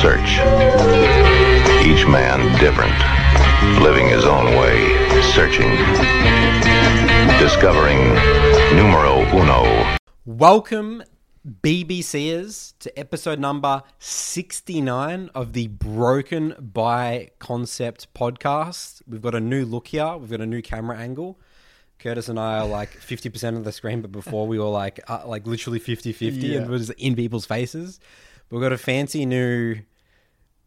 search. Each man different, living his own way, searching, discovering numero uno. Welcome, BBCers, to episode number 69 of the Broken by Concept podcast. We've got a new look here, we've got a new camera angle. Curtis and I are like 50% of the screen, but before we were like uh, like literally 50 50 Yeah. and it was in people's faces. We've got a fancy new.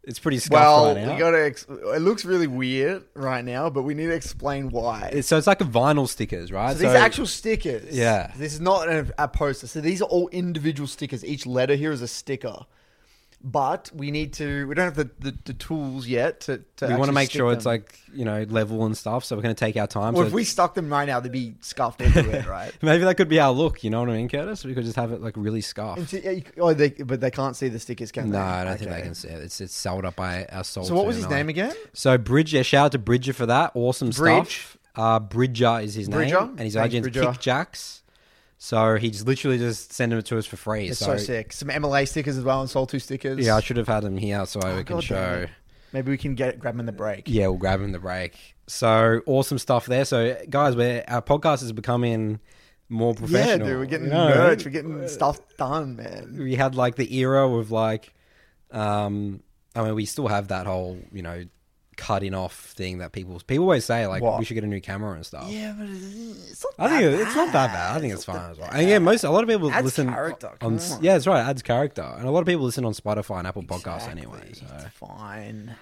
It's pretty scuffed Well, right now. we gotta. Ex- it looks really weird right now, but we need to explain why. It's- so it's like a vinyl stickers, right? so these are actual stickers. Yeah. This is not a, a poster. So these are all individual stickers. Each letter here is a sticker. But we need to. We don't have the, the, the tools yet to. to we want to make sure it's like you know level and stuff. So we're going to take our time. Well, so if we stuck them right now, they'd be scuffed everywhere, right? maybe that could be our look. You know what I mean, Curtis? We could just have it like really scuffed. And so- yeah, oh, they, but they can't see the stickers, can they? No, I don't think they can see it. It's it's sold up by our soul. So what was his name again? So Bridger, shout out to Bridger for that. Awesome Bridge. stuff. Uh, Bridger is his Bridger? name, and his Thanks, agent's Bridger. Kickjacks. So he just literally just sending them to us for free. It's so, sick. Some MLA stickers as well and Soul 2 stickers. Yeah, I should have had them here so we can Oh, God show. Maybe we can get grab them in the break. Yeah, we'll grab him the break. So awesome stuff there. So guys, we're, our podcast is becoming more professional. Yeah, dude, we're getting You know what I merch, we're getting stuff done, man. we had like the era of like um I mean we still have that whole, you know, cutting off thing that people people always say like What? we should get a new camera and stuff. Yeah, but it's not. I think that it- it's not that bad. I think it's fine as well. And yeah, most a lot of people Adds listen character, on s- on. yeah, that's right. It adds character, and a lot of people listen on Spotify and Apple Podcasts anyway. So It's fine.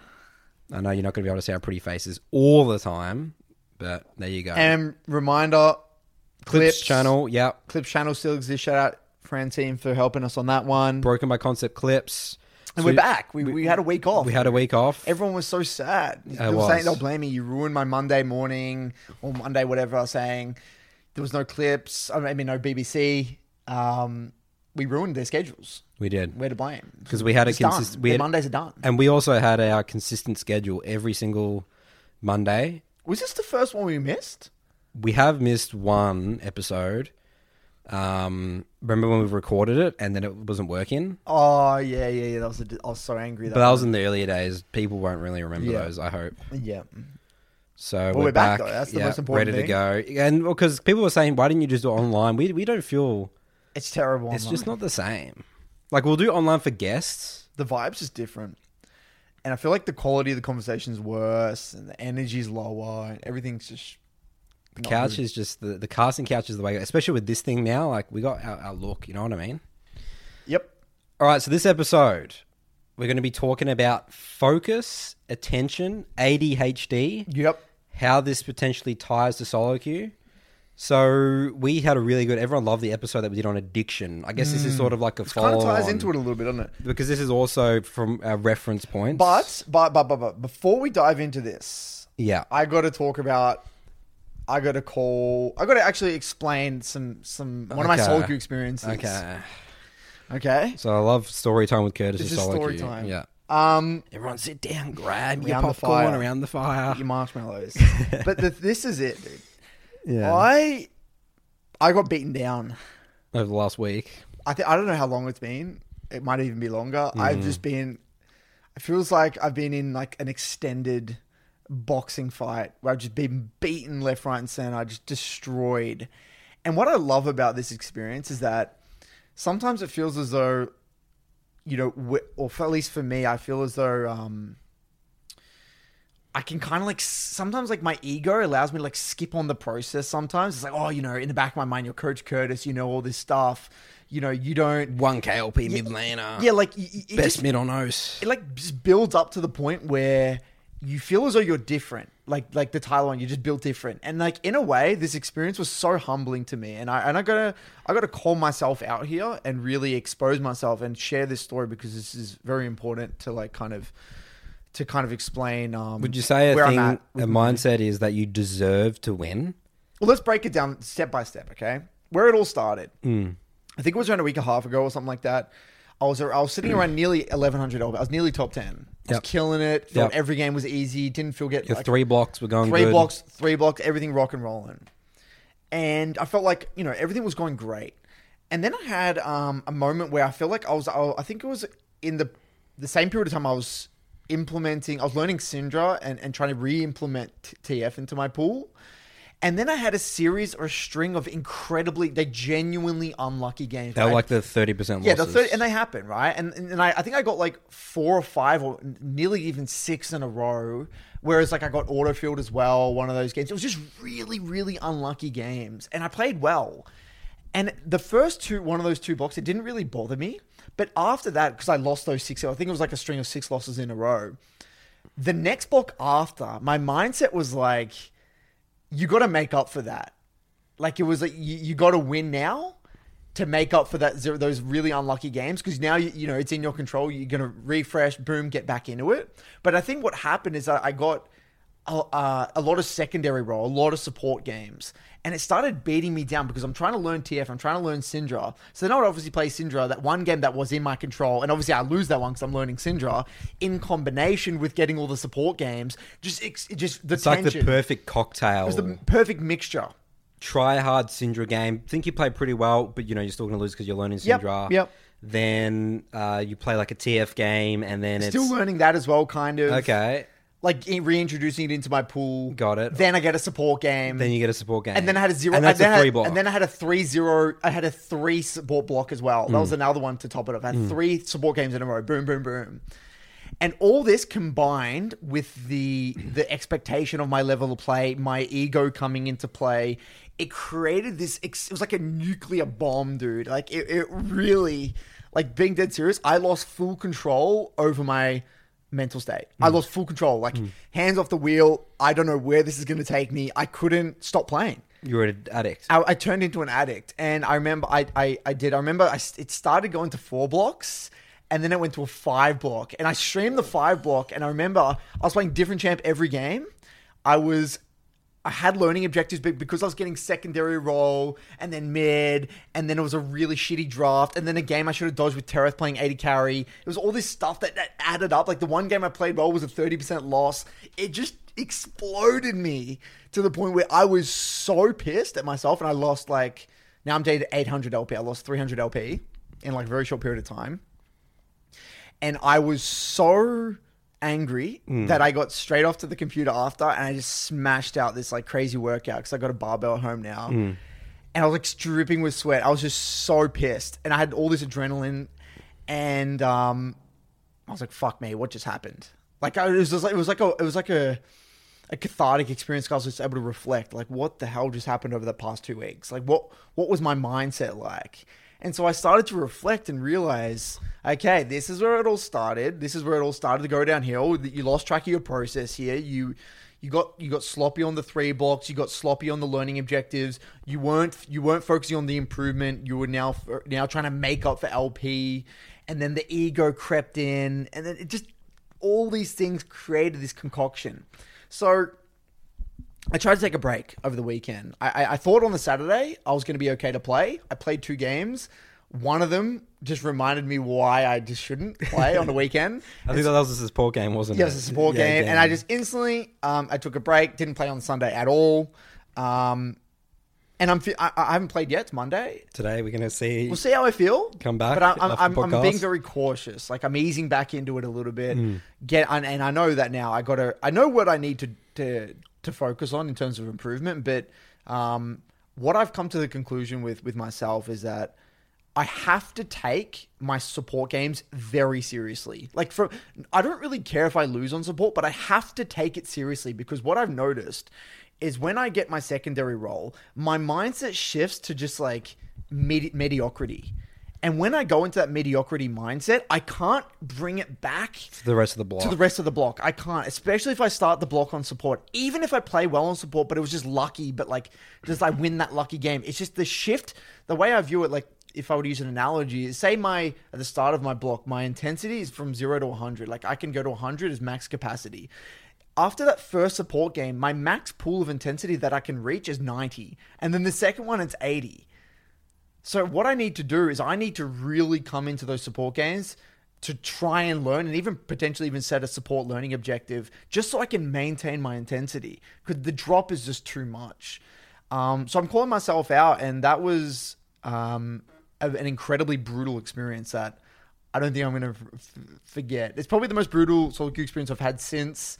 I know you're not going to be able to see our pretty faces all the time, but there you go. And reminder, Clips, Clips channel, yep. Clips channel still exists. Shout out Francine for helping us on that one. Broken by Concept Clips. And So we're back. We, we, had a week off. We had a week off. Everyone was so sad. They were saying they'll blame me. You ruined my Monday morning or Monday, whatever. I was saying there was no clips. I mean, no BBC. Um, we ruined their schedules. we did. We're to blame 'Cause we had a It's done. consist- we had- Mondays are done. And we also had our consistent schedule every single Monday. Was this the first one we missed? We have missed one episode. Um, remember when we recorded it and then it wasn't working? Oh yeah, yeah, yeah. That was a, I was so angry. But that was in the earlier days. People won't really remember Yeah. those, I hope. yeah. So we're we're, back, back. That's the yeah, most important ready thing. to go. And because people were saying, why didn't you just do it online? We we don't feel It's terrible. it's just not the same. Like we'll do online for guests. the vibes is different, and I feel like the quality of the conversation is worse, and the energy's lower, and everything's just. The couch is just the the casting couch is the way. Especially with this thing now, like we got our, our look. You know what I mean? Yep. All right, so this episode, we're going to be talking about focus, attention, ADHD, Yep. how this potentially ties to solo queue. So we had a really good. Everyone loved the episode that we did on addiction. I guess this is mm. sort of like a Kind of follow ties into it a little bit, doesn't it? because this is also from our reference points. But, but, but, but, but, before we dive into this, yeah, I got to talk about. I got to call. I got to actually explain some some one of my Okay. solo queue experiences. okay. Okay. So I love story time with Curtis. This and is solo story queue. time. Yeah. Um, Everyone sit down, grab your Around the popcorn fire. around the fire. your marshmallows. but the, this is it, dude. Yeah. I I got beaten down. Over the last week. I think I don't know how long it's been. It might even be longer. Mm. I've just been. It feels like I've been in like an extended boxing fight where I've just been beaten left, right, and center. I just destroyed. And what I love about this experience is that sometimes it feels as though, you know, or for, at least for me, I feel as though. um I can kind of like sometimes like my ego allows me to like skip on the process. Sometimes it's like, oh, you know, in the back of my mind, you're Coach Curtis, you know all this stuff. You know, you don't. One KLP mid laner. Yeah, like y- it, Best just, mid on O's. it like just builds up to the point where you feel as though you're different. Like like the Tyler one, you just built different. And like in a way, this experience was so humbling to me. And I and I gotta I gotta call myself out here and really expose myself and share this story because this is very important to like kind of to kind of explain. Um, Would you say a thing, a mindset is that you deserve to win? Well, let's break it down step by step, okay? Where it all started. Hmm. I think it was around a week and a half ago or something like that. I was I was sitting around nearly 1100. I was nearly top 10. Was. Yep. killing it. Felt Yep. every game was easy. Didn't feel get Your like, three blocks were going three good. blocks, three blocks, everything rock and rolling. And I felt like you know everything was going great. And then I had um, a moment where I felt like I was I I think it was in the the same period of time I was implementing, I was learning Syndra and, and trying to re-implement TF into my pool. And then I had a series or a string of incredibly, they genuinely unlucky games. They were right? like the thirty percent losses. Yeah, the 30, and they happen, right? And and, and I, I think I got like four or five or nearly even six in a row. Whereas like I got autofilled as well, one of those games. It was just really, really unlucky games. And I played well. And the first two, one of those two blocks, it didn't really bother me. But after that, because I lost those six, I think it was like a string of six losses in a row. The next block after, my mindset was like, you got to make up for that. Like it was like you, you got to win now to make up for that zero, those really unlucky games because now you, you know it's in your control. You're gonna refresh, boom, get back into it. But I think what happened is I got a, uh, a lot of secondary role, a lot of support games, and it started beating me down because I'm trying to learn TF, I'm trying to learn Syndra. So then I would obviously play Syndra, that one game that was in my control, and obviously I lose that one because I'm learning Syndra. In combination with getting all the support games, just just the It's like the perfect cocktail. it was the perfect mixture. Try hard Syndra game. Think you play pretty well, but you know you're still going to lose because you're learning Yep, Syndra. yep. Then uh, you play like a TF game, and then it's Still learning that as well, kind of. okay. Like reintroducing it into my pool. Got it. Then I get a support game. Then you get a support game, and then I had a zero. and that's then a I- three block. And then I had a three zero. I had a three support block as well. That was Hmm. another one to top it off. I had three support games in a row. Boom, boom, boom. And all this combined with the the expectation of my level of play, my ego coming into play, it created this. It was like a nuclear bomb, dude. Like it, it really, like being dead serious. I lost full control over my mental state. Mm. I lost full control. Like mm. hands off the wheel. I don't know where this is going to take me. I couldn't stop playing. you're an addict. I, I turned into an addict, and I remember I I, I did. I remember I, it started going to four blocks, and then it went to a five block, and I streamed the five block, and I remember I was playing different champ every game. I was. I had learning objectives, but because I was getting secondary role and then mid, and then it was a really shitty draft, and then a game I should have dodged with Tereth playing AD carry. It was all this stuff that, that added up. Like the one game I played well was a 30% loss. It just exploded me to the point where I was so pissed at myself, and I lost like now I'm to 800 LP. I lost 300 LP in like a very short period of time, and I was so angry that I got straight off to the computer after, and I just smashed out this like crazy workout because I got a barbell at home now, and I was like dripping with sweat. I was just so pissed, and I had all this adrenaline, and um, I was like, "Fuck me, what just happened?" Like I, it was just like it was like a it was like a a cathartic experience. I was just able to reflect, like, what the hell just happened over the past two weeks? Like, what what was my mindset like? And so I started to reflect and realize, okay, this is where it all started. This is where it all started to go downhill. You lost track of your process here. You you got you got sloppy on the three blocks. You got sloppy on the learning objectives. You weren't you weren't focusing on the improvement. You were now now trying to make up for LP, and then the ego crept in, and then it just all these things created this concoction. So I tried to take a break over the weekend. I, I, I thought on the Saturday I was going to be okay to play. I played two games. One of them just reminded me why I just shouldn't play on the weekend. I think that was a support game, wasn't Yeah, it? it was a support Yeah, game, and I just instantly um, I took a break. Didn't play on Sunday at all. Um, and I'm I, I haven't played yet. It's Monday. today we're gonna see. We'll see how I feel. Come back but I'm I'm, I'm, I'm being very cautious. Like I'm easing back into it a little bit. Hmm. Get and, and I know that now. I got to. I know what I need to to to focus on in terms of improvement. But um, what I've come to the conclusion with with myself is that I have to take my support games very seriously. Like for I don't really care if I lose on support, but I have to take it seriously because what I've noticed is when I get my secondary role, my mindset shifts to just like medi- mediocrity. And when I go into that mediocrity mindset, I can't bring it back to the rest of the block. to the rest of the block. I can't, especially if I start the block on support. Even if I play well on support, but it was just lucky, but like just I win that lucky game. It's just the shift. The way I view it, like if I to use an analogy, say my at the start of my block, my intensity is from zero to 100. Like I can go to 100 as max capacity. After that first support game, my max pool of intensity that I can reach is 90, and then the second one it's 80. So what I need to do is I need to really come into those support games to try and learn and even potentially even set a support learning objective just so I can maintain my intensity because the drop is just too much. Um, so I'm calling myself out, and that was um, an incredibly brutal experience that I don't think I'm going to f- forget. It's probably the most brutal queue experience I've had since.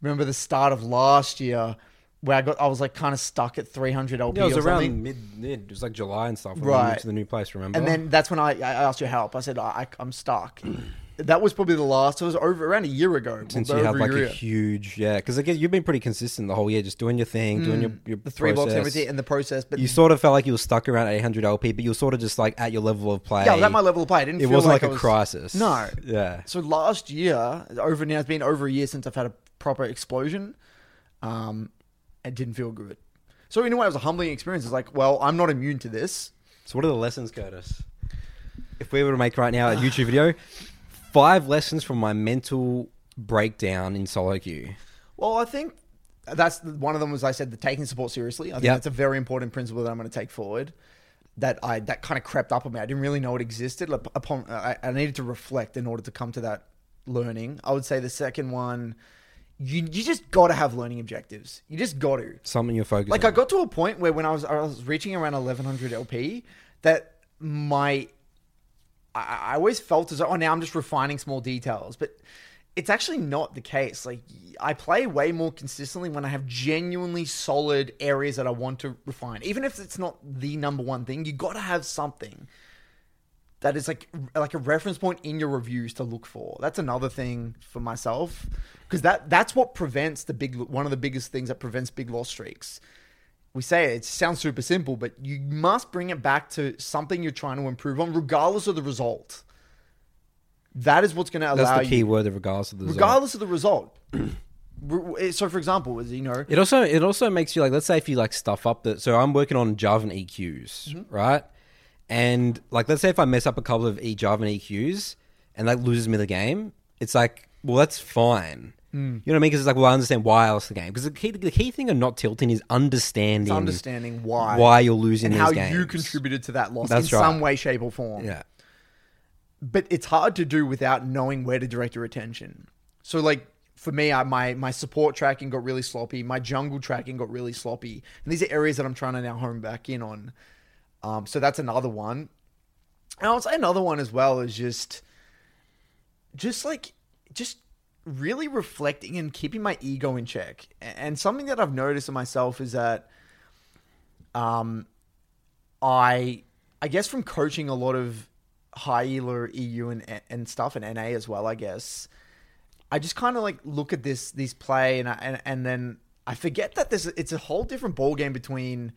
Remember the start of last year, where I got I was like kind of stuck at 300 LP Yeah, it was or around something. mid, mid. It was like July and stuff. When we Right. moved to the new place. Remember? And then that's when I, I asked your help. I said I, I'm stuck. that was probably the last. It was over around a year ago. since you had like year. a huge yeah, because I guess you've been pretty consistent the whole year, just doing your thing, doing your your Mm. the three blocks and everything and the process. But You sort of felt like you were stuck around 800 LP, but you were sort of just like at your level of play. yeah, was at my level of play. I didn't. It wasn't like, like, I a was- crisis. No. Yeah. So last year, over now, it's been over a year since I've had a proper explosion. Um, it didn't feel good. So in a way, it was a humbling experience. It's like, well, I'm not immune to this. So what are the lessons, Curtis? If we were to make right now a YouTube video, five lessons from my mental breakdown in solo queue. Well, I think that's one of them. Was I said the taking support seriously. I think Yep. that's a very important principle that I'm going to take forward. That I that kind of crept up on me. I didn't really know it existed. Like, Upon I, I needed to reflect in order to come to that learning. I would say the second one, you you just got to have learning objectives. You just got to. Something you're focused Like on. I got to a point where when I was I was reaching around 1100 LP, that my I, I always felt as though oh now I'm just refining small details, but it's actually not the case. Like I play way more consistently when I have genuinely solid areas that I want to refine, even if it's not the number one thing. You got to have something that is like like a reference point in your reviews to look for. That's another thing for myself because that that's what prevents the big one of the biggest things that prevents big loss streaks. We say it, it sounds super simple, but you must bring it back to something you're trying to improve on, regardless of the result. That is what's going to allow That's the key you, word, of regardless of the result. regardless of the result. So, for example, as you know, It also it also makes you like let's say if you like stuff up that so I'm working on Java and EQs, Mm-hmm. right? And like let's say if I mess up a couple of e Java and EQs and that loses me the game, it's like well that's fine. Mm. You know what I mean? Because it's like well I understand why I lost the game because the key the key thing of not tilting is understanding it's understanding why why you're losing and these how games. you contributed to that loss That's in right. some way, shape, or form. Yeah, but it's hard to do without knowing where to direct your attention. So like for me, I, my my support tracking got really sloppy. My jungle tracking got really sloppy, and these are areas that I'm trying to now hone back in on. Um, so that's another one. And I'll say another one as well is just, just like, just really reflecting and keeping my ego in check. And something that I've noticed in myself is that, um, I I guess from coaching a lot of high elo EU and and stuff and NA as well, I guess. I just kind of like look at this these play and I, and and then I forget that there's it's a whole different ball game between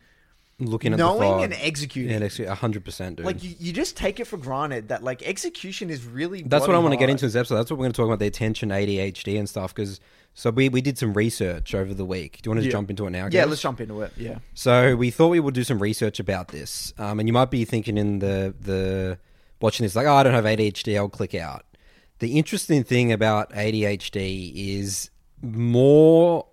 looking at knowing and executing. and a hundred percent, dude. like you, you just take it for granted that like execution is really That's what I want to get into this episode. That's what we're going to talk about the attention, ADHD, and stuff. Because so we, we did some research over the week. Do you want to Yeah. jump into it now? Yeah, guys? let's jump into it. Yeah. So we thought we would do some research about this, um, and you might be thinking in the the watching this like, oh, I don't have ADHD. I'll click out. The interesting thing about ADHD is more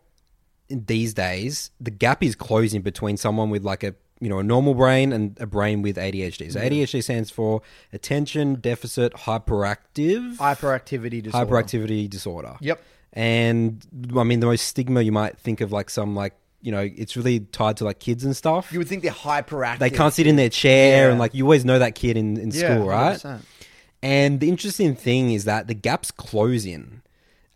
these days the gap is closing between someone with like a you know a normal brain and a brain with ADHD. So ADHD stands for attention deficit hyperactive Hyperactivity disorder. hyperactivity disorder. Yep. And I mean the most stigma you might think of like some like you know it's really tied to like kids and stuff. You would think they're hyperactive. they can't sit in their chair Yeah. and like you always know that kid in, in Yeah, school, right? 100%. And the interesting thing is that the gap's closing.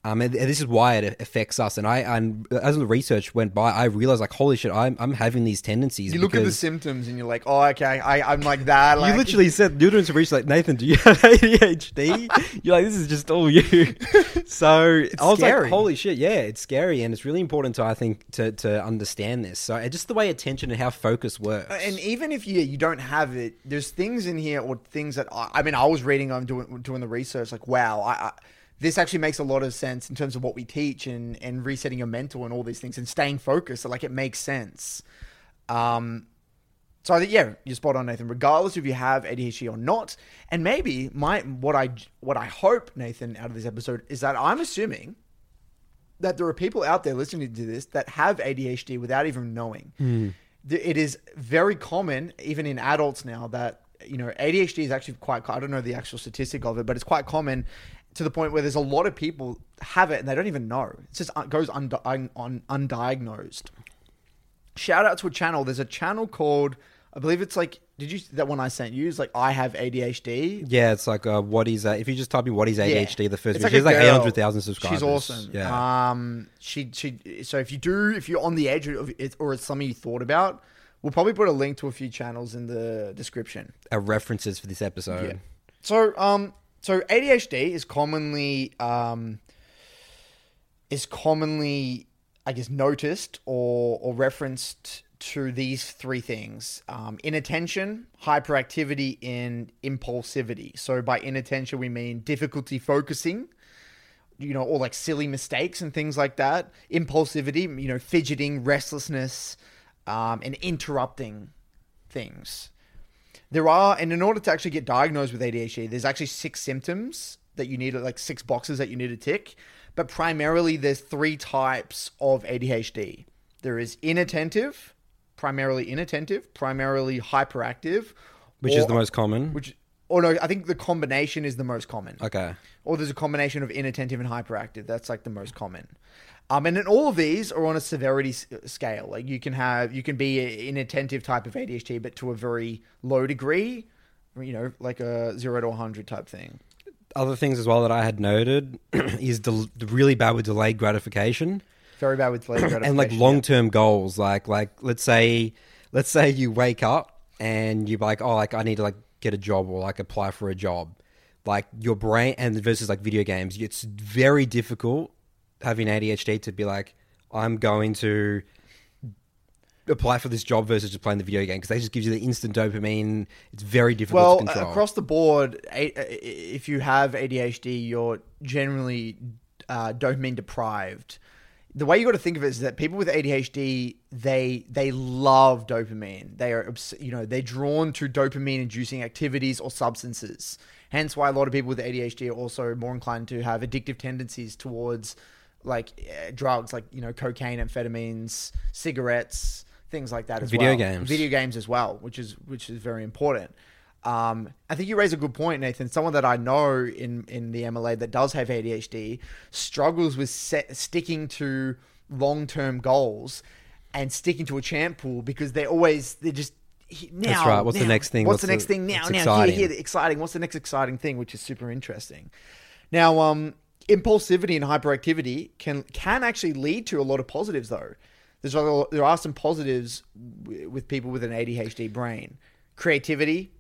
Um, and and this is why it affects us. And I, and as the research went by, I realized like, holy shit, I'm, I'm having these tendencies. You look at the symptoms and you're like, oh, okay, I, I'm like that. Like, you literally said you're doing some research like Nathan, do you have ADHD? you're like, this is just all you. so I was scary. like, holy shit, yeah, it's scary, and it's really important to I think to to understand this. So uh, just the way attention and how focus works. And even if you you don't have it, there's things in here or things that I, I mean, I was reading, I'm doing doing the research. Like, wow, I, I, this actually makes a lot of sense in terms of what we teach and and resetting your mental and all these things and staying focused. So like, it makes sense. Um, so I think yeah, you're spot on, Nathan. Regardless if you have ADHD or not, and maybe my what I what I hope, Nathan, out of this episode is that I'm assuming that there are people out there listening to this that have ADHD without even knowing. Th- It is very common, even in adults now, that you know ADHD is actually quite. I don't know the actual statistic of it, but it's quite common to the point where there's a lot of people have it and they don't even know. It just uh, goes undi- un- un- undiagnosed. Shout out to a channel. There's a channel called I believe it's like Did you that one I sent you? Is like I have ADHD. Yeah, it's like uh, what is uh, if you just type in what is ADHD, the first It's video, she's a like eight hundred thousand subscribers. She's awesome. Yeah, Um. She she. So if you do, if you're on the edge of it, or it's something you thought about, we'll probably put a link to a few channels in the description. our references for this episode. So um. So ADHD is commonly um. Is commonly, I guess, noticed or or referenced to these three things: um, inattention, hyperactivity, and impulsivity. So by inattention, we mean difficulty focusing you know, or like silly mistakes and things like that. Impulsivity, you know, fidgeting, restlessness, um, and interrupting things. There are, and in order to actually get diagnosed with ADHD, there's actually six symptoms that you need, like six boxes that you need to tick. But primarily, there's three types of ADHD. There is inattentive, primarily inattentive, primarily hyperactive, Which is the most common. which, or no, I think the combination is the most common okay. or there's a combination of inattentive and hyperactive. That's like the most common. Um, and then all of these are on a severity s- scale. Like you can have, you can be a inattentive type of ADHD, but to a very low degree, you know, like a zero to 100 type thing. Other things as well that I had noted is del- really bad with delayed gratification. Very bad with delayed gratification. and like long term goals like like let's say let's say you wake up and you're like oh like i need to like get a job or like apply for a job like your brain and versus like video games it's very difficult having adhd to be like i'm going to apply for this job versus just playing the video game because they just gives you the instant dopamine it's very difficult Well, to control across the board, if you have ADHD, you're generally uh, dopamine deprived. The way you got to think of it is that people with ADHD they they love dopamine. They are you know they're drawn to dopamine inducing activities or substances. Hence, why a lot of people with ADHD are also more inclined to have addictive tendencies towards like uh, drugs, like you know cocaine, amphetamines, cigarettes, things like that as Video well. games. Video games as well, which is which is very important. Um, I think you raise a good point, Nathan. Someone that I know in in the MLA that does have ADHD struggles with set, sticking to long term goals and sticking to a champ pool because they're always they're just now. right. What's the next thing? What's, What's the the- next thing now? Now exciting? here, here, exciting. What's the next exciting thing? Which is super interesting. Now, um, impulsivity and hyperactivity can can actually lead to a lot of positives, though. There's a, there are some positives with people with an ADHD brain: creativity,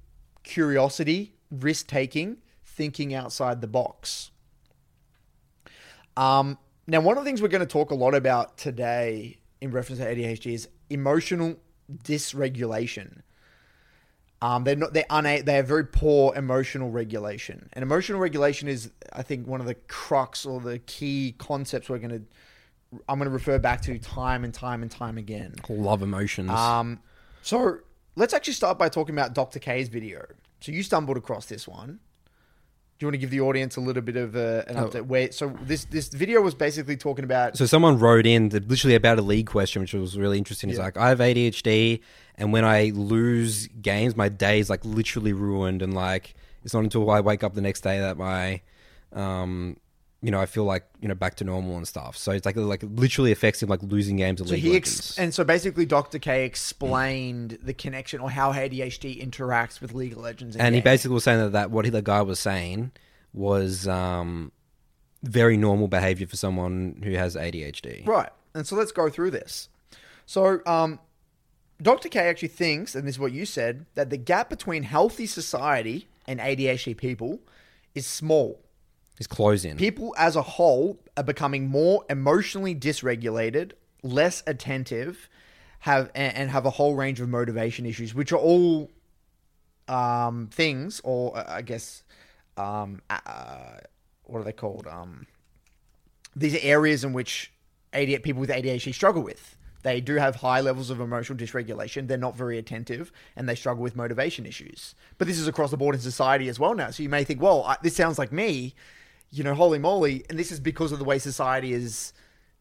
curiosity, risk taking, thinking outside the box. Um, now, one of the things we're going to talk a lot about today in reference to ADHD is emotional dysregulation. Um, they're not. They're una- They have very poor emotional regulation, and emotional regulation is, I think, one of the crux or the key concepts we're going to. I'm going to refer back to time and time and time again. love emotions Um, so let's actually start by talking about Dr. K's video. So you stumbled across this one. Do you want to give the audience a little bit of a, an update? Where so this this video was basically talking about So someone wrote in literally about a league question, which was really interesting. It's Yeah. like I have ADHD, and when I lose games, my day is like literally ruined, and like it's not until I wake up the next day that my, um, you know, I feel like you know back to normal and stuff. So it's like like literally affects him like losing games of so League he Legends. ex- and so basically Dr. K explained the connection or how ADHD interacts with League of Legends. and he basically was saying that, that what he, the guy was saying was um, very normal behavior for someone who has ADHD. Right. And so let's go through this. So, um, Dr. K actually thinks, and this is what you said, that the gap between healthy society and ADHD people is small. He's closing. People as a whole are becoming more emotionally dysregulated, less attentive, have and, and have a whole range of motivation issues, which are all um, things, or uh, I guess, um, uh, what are they called? Um, these are areas in which ADHD, people with ADHD struggle with. They do have high levels of emotional dysregulation. They're not very attentive, and they struggle with motivation issues. But this is across the board in society as well now. So you may think, well, I, this sounds like me, you know, holy moly! And this is because of the way society is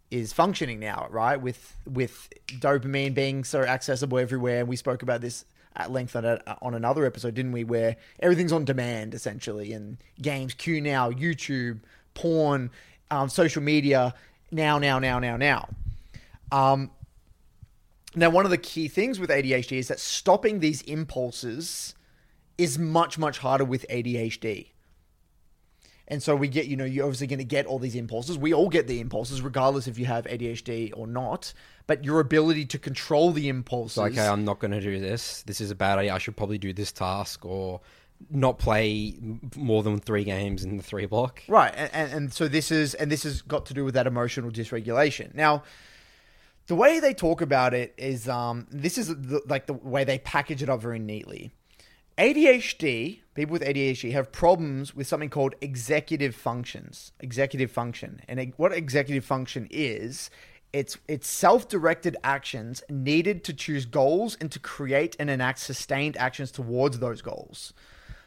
is functioning now, right? With with dopamine being so accessible everywhere. And we spoke about this at length on, a, on another episode, didn't we? Where everything's on demand essentially, and games, Q now, YouTube, porn, um, social media, now, now, now, now, now. Um, Now, one of the key things with ADHD is that stopping these impulses is much, much harder with ADHD. And so we get, you know, you're obviously going to get all these impulses. We all get the impulses, regardless if you have ADHD or not. But your ability to control the impulses. Like, okay, I'm not going to do this. This is a bad idea. I should probably do this task or not play more than three games in the three block. Right, and, and, and so this is and this has got to do with that emotional dysregulation. Now, the way they talk about it is um, this is the, like the way they package it up very neatly. ADHD, people with ADHD have problems with something called executive functions. Executive function, and what executive function is, it's it's self-directed actions needed to choose goals and to create and enact sustained actions towards those goals.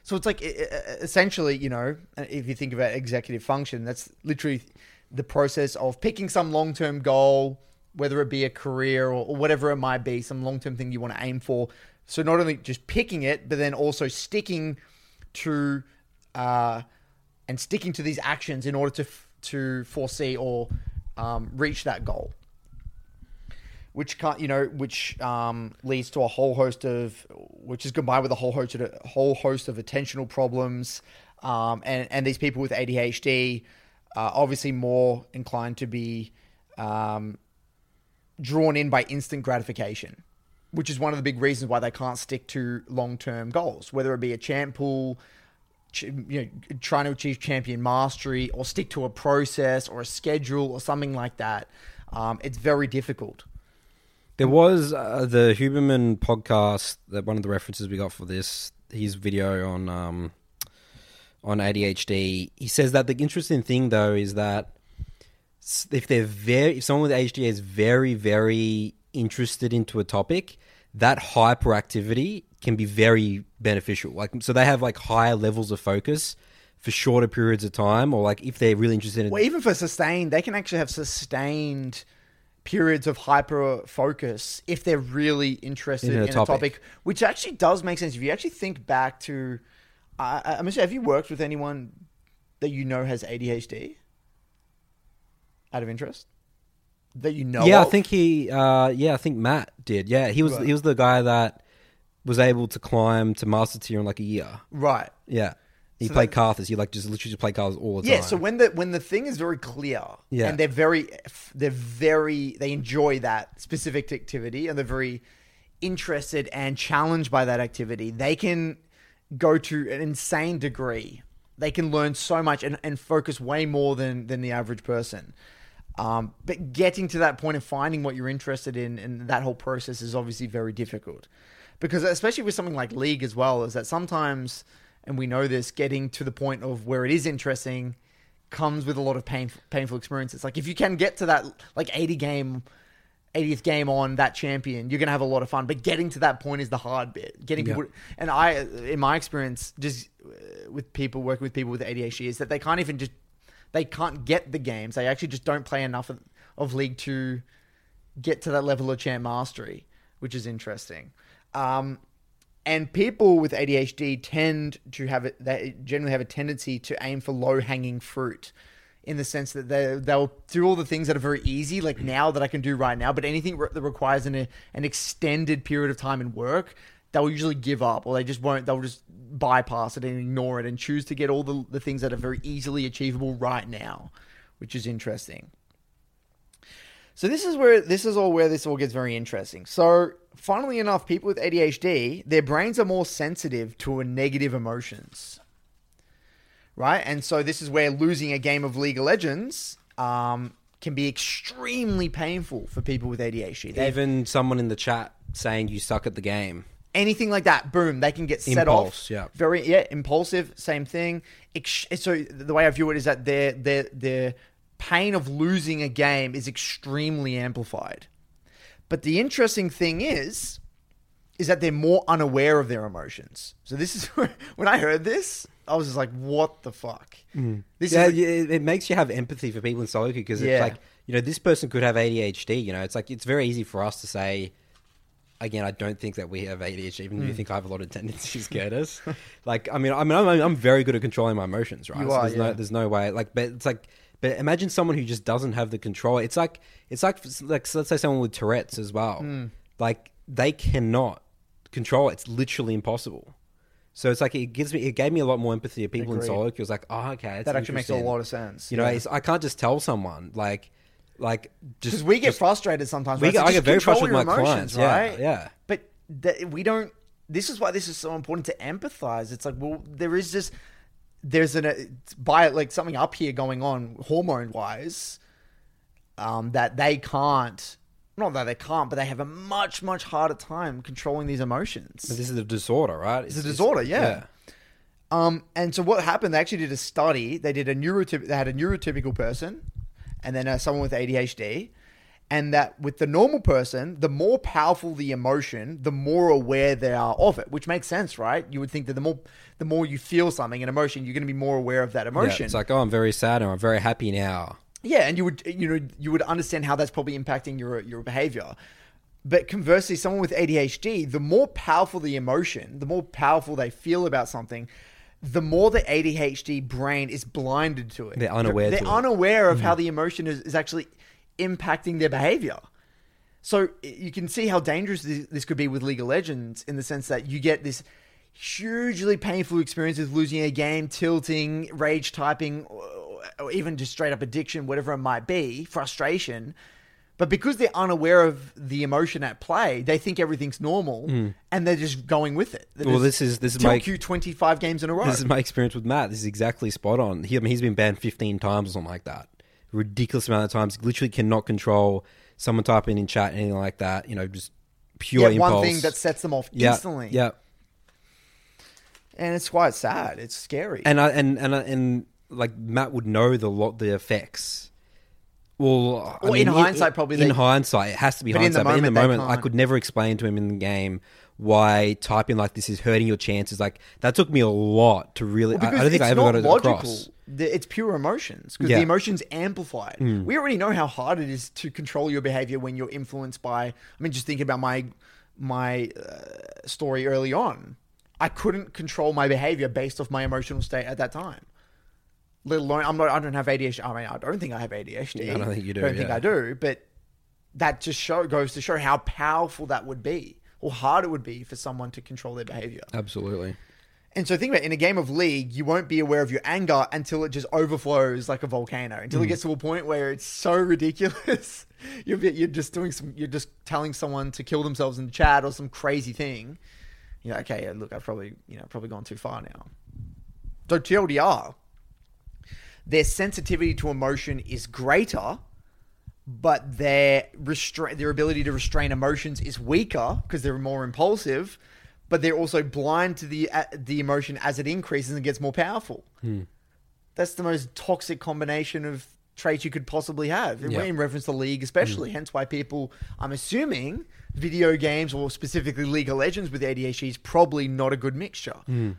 So it's like essentially, you know, if you think about executive function, that's literally the process of picking some long-term goal, whether it be a career or, or whatever it might be, some long-term thing you want to aim for. So not only just picking it, but then also sticking to uh, and sticking to these actions in order to f- to foresee or um, reach that goal. Which can't you know which um, leads to a whole host of which is combined with a whole host of whole host of attentional problems um, and and these people with ADHD are obviously more inclined to be um, drawn in by instant gratification which is one of the big reasons why they can't stick to long-term goals whether it be a champ pool you know trying to achieve champion mastery or stick to a process or a schedule or something like that um, it's very difficult There was uh, the Huberman podcast that one of the references we got for this his video on um, on ADHD. He says that the interesting thing though is that if they're very if someone with ADHD is very very interested into a topic, that hyperactivity can be very beneficial. Like so they have like higher levels of focus for shorter periods of time or like if they're really interested in Well, even for sustained, they can actually have sustained periods of hyper focus if they're really interested In in a a, topic. topic. which actually does make sense. If you actually think back to, uh, I'm have you worked with anyone that you know has ADHD? Out of interest, that you know? Yeah, I think he. Uh, yeah, I think Matt did. Yeah, he was. Right. He was the guy that was able to climb to master tier in like a year. right. Yeah, he So played that- Karthus. He like just literally just played Karthus all the Yeah, time. Yeah. So when the when the thing is very clear, Yeah. and they're very they're very they enjoy that specific activity, and they're very interested and challenged by that activity, they can go to an insane degree. They can learn so much and, and focus way more than than the average person. Um, but getting to that point and finding what you're interested in and that whole process is obviously very difficult. Because especially with something like League as well, is that sometimes, and we know this, getting to the point of where it is interesting comes with a lot of pain, painful experiences. Like if you can get to that like 80 game, 80th game on that champion, you're gonna have a lot of fun. But getting to that point is the hard bit. Getting Yeah. people, and I, in my experience, just uh, with people working with people with ADHD, is that they can't even just they can't get the games. They actually just don't play enough of, of League to get to that level of champ mastery, which is interesting. Um, and people with ADHD tend to have it. They generally have a tendency to aim for low hanging fruit, in the sense that they they'll do all the things that are very easy, like now that I can do right now. But anything re- that requires an an extended period of time in work, they'll usually give up, or they just won't. They'll just bypass it and ignore it, and choose to get all the the things that are very easily achievable right now, which is interesting. So this is where this is all where this all gets very interesting. So, funnily enough, people with ADHD, their brains are more sensitive to negative emotions, right? And so this is where losing a game of League of Legends um, can be extremely painful for people with ADHD. They even someone in the chat saying you suck at the game. Anything like that, boom, they can get set Impulse, off. yeah. very yeah, impulsive. Same thing. So the way I view it is that their their their pain of losing a game is extremely amplified. But the interesting thing is, is that they're more unaware of their emotions. So this is where, when I heard this, I was just like, "What the fuck?" Mm. This Yeah, is yeah, it it makes you have empathy for people in solo queue because Yeah. it's like you know this person could have ADHD. You know, it's like it's very easy for us to say. Again, I don't think that we have ADHD. Even Hmm. though you think I have a lot of tendencies, Curtis. like, I mean, I mean, I'm, I'm very good at controlling my emotions, right? You So are, there's yeah. no, there's no way. Like, but it's like, but imagine someone who just doesn't have the control. It's like, it's like, like, so let's say someone with Tourette's as well. Hmm. like they cannot control it. It's literally impossible. So it's like it gives me, it gave me a lot more empathy of people Agreed. in solo. It was like, oh, okay, that actually makes a lot of sense. You know, Yeah. it's, I can't just tell someone like, like just because we get just- frustrated sometimes. we right? get, So I get very frustrated with my emotions, clients. right? Yeah, yeah. But th- we don't. This is why this is so important to empathize. It's like, well, there is just there's an a, by like something up here going on hormone wise, um, that they can't. Not that they can't, but they have a much much harder time controlling these emotions. But this is a disorder, right? It's a disorder, yeah. Um, and so what happened? They actually did a study. They did a neurotyp- They had a neurotypical person, and then uh, someone with ADHD, and that with the normal person, the more powerful the emotion, the more aware they are of it. Which makes sense, right? You would think that the more the more you feel something, an emotion, you're going to be more aware of that Yeah, emotion. it's like, oh, I'm very sad or I'm very happy now. Yeah, and you would you know you would understand how that's probably impacting your your behavior. But conversely, someone with ADHD, the more powerful the emotion, the more powerful they feel about something, the more the ADHD brain is blinded to it. They're unaware They're. Mm-hmm. unaware of how the emotion is, is actually impacting their behavior. So you can see how dangerous this, this could be with League of Legends in the sense that you get this hugely painful experience with losing a game, tilting, rage typing, or or even just straight up addiction, whatever it might be, frustration. But because they're unaware of the emotion at play, they think everything's normal and they're just going with it. They're Hmm. Well, just this is- this is my- you 25 games in a row. This is my experience with Matt. This is exactly spot on. He, I mean, he's been banned 15 times or something like that. Ridiculous amount of times. Literally cannot control someone typing in chat, anything like that. You know, just pure yeah, impulse. one thing that sets them off yeah, instantly. Yeah. And it's quite sad. It's scary. And I, and and and like Matt would know the lot the effects. Well, I Well, in hindsight, probably in they- hindsight it has to be But in the hindsight. but in the moment, moment, I could never explain to him in the game why typing like this is hurting your chances. Like that took me a lot to really. Well, I, I don't think I ever got it across. The- It's pure emotions because Yeah. The emotions amplified. We already know how hard it is to control your behavior when you're influenced by. I mean, just think about my my uh, story early on. I couldn't control my behavior based off my emotional state at that time. Let alone, I'm not. I don't have ADHD. I mean, I don't think I have ADHD. I don't think you do, Don't think yeah. I do. But that just show goes to show how powerful that would be, or hard it would be for someone to control their behavior. Absolutely. And so think about it, in a game of League, you won't be aware of your anger until it just overflows like a volcano. Until Mm. it gets to a point where it's so ridiculous, you're you're just doing some, you're just telling someone to kill themselves in the chat or some crazy thing. You're like, okay, yeah, look, I've probably you know probably gone too far now. So TLDR, their sensitivity to emotion is greater, but their restra- their ability to restrain emotions is weaker because they're more impulsive. But they're also blind to the uh, the emotion as it increases and gets more powerful. Hmm. That's the most toxic combination of traits you could possibly have in, Yeah. in reference to League, especially. Hmm. Hence why people, I'm assuming, video games or specifically League of Legends with ADHD is probably not a good mixture. Hmm.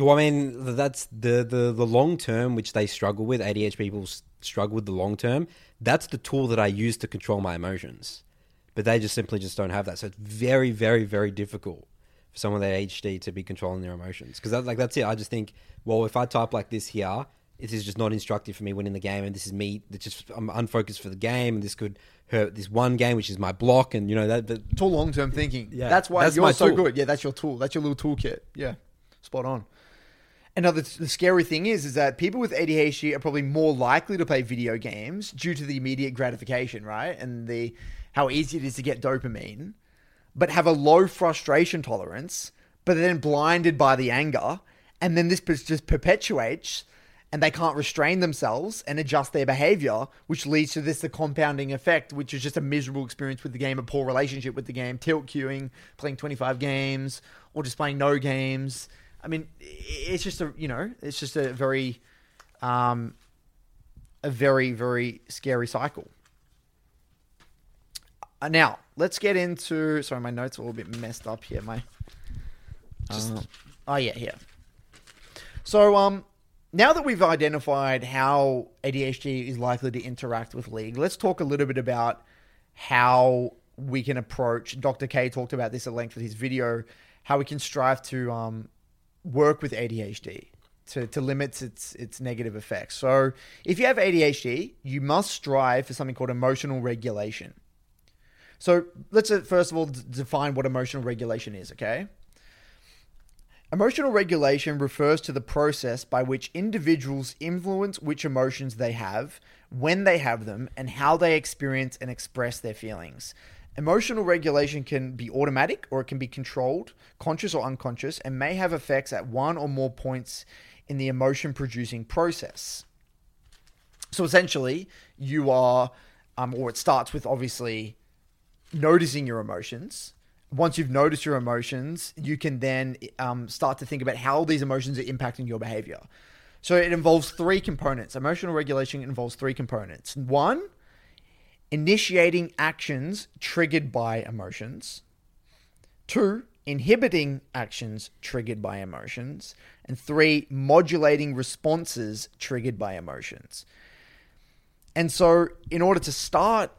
Well, I mean, that's the the the long term which they struggle with. ADHD people struggle with the long term. That's the tool that I use to control my emotions, but they just simply just don't have that. So it's very, very, very difficult for someone with ADHD to be controlling their emotions because that, like that's it. I just think, well, if I type like this here, this is just not instructive for me winning the game, and this is me. That's just I'm unfocused for the game, and this could hurt this one game, which is my block, and you know that. that It's all long term thinking. Yeah, that's why that's you're so tool. good. Yeah, that's your tool. That's your little toolkit. Yeah, spot on. Another the scary thing is, is that people with ADHD are probably more likely to play video games due to the immediate gratification, right, and the how easy it is to get dopamine, but have a low frustration tolerance, but then blinded by the anger, and then this just perpetuates, and they can't restrain themselves and adjust their behavior, which leads to this the compounding effect, which is just a miserable experience with the game, a poor relationship with the game, tilt queuing, playing 25 games, or just playing no games. I mean, it's just a, you know, it's just a very, um, a very, very scary cycle. Uh, now, let's get into, sorry, my notes are a little bit messed up here. My, uh, oh yeah, here. So, um, now that we've identified how ADHD is likely to interact with League, let's talk a little bit about how we can approach. Dr. K talked about this at length with his video. How we can strive to um, work with ADHD to, to limit its its negative effects. So, if you have ADHD, you must strive for something called emotional regulation. So let's uh, first of all d- define what emotional regulation is, okay? Emotional regulation refers to the process by which individuals influence which emotions they have, when they have them, and how they experience and express their feelings. Emotional regulation can be automatic or it can be controlled, conscious or unconscious, and may have effects at one or more points in the emotion producing process. So essentially, you are, um, or it starts with obviously noticing your emotions. Once you've noticed your emotions, you can then um, start to think about how these emotions are impacting your behavior. So it involves three components. Emotional regulation involves three components. One, initiating actions triggered by emotions. Two, inhibiting actions triggered by emotions. And three, modulating responses triggered by emotions. And so, in order to start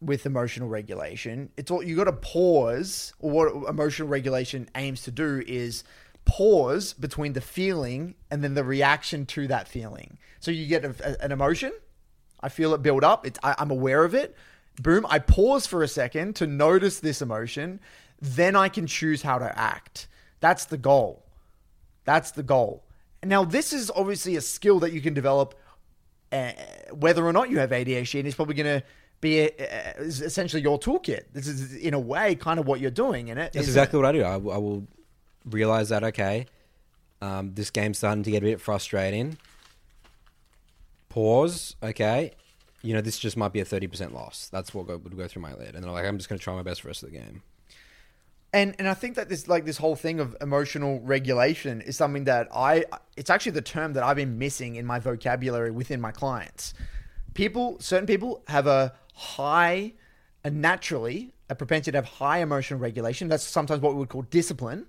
with emotional regulation, it's all you got to pause. Or what emotional regulation aims to do is pause between the feeling and then the reaction to that feeling. So you get a, a, an emotion, I feel it build up. It's, I, I'm aware of it. Boom. I pause for a second to notice this emotion. Then I can choose how to act. That's the goal. That's the goal. Now, this is obviously a skill that you can develop uh, whether or not you have ADHD, and it's probably going to be a, a, essentially your toolkit. This is, in a way, kind of what you're doing in it. That's exactly what I do. I, will- will realize that okay, um, this game's starting to get a bit frustrating. Pause. Okay, you know this just might be a thirty percent loss. That's what go, would go through my head, and then like I'm just going to try my best for the rest of the game. and and I think that this like this whole thing of emotional regulation is something that I it's actually the term that I've been missing in my vocabulary within my clients. People, certain people have a high, a naturally a propensity to have high emotional regulation. That's sometimes what we would call discipline.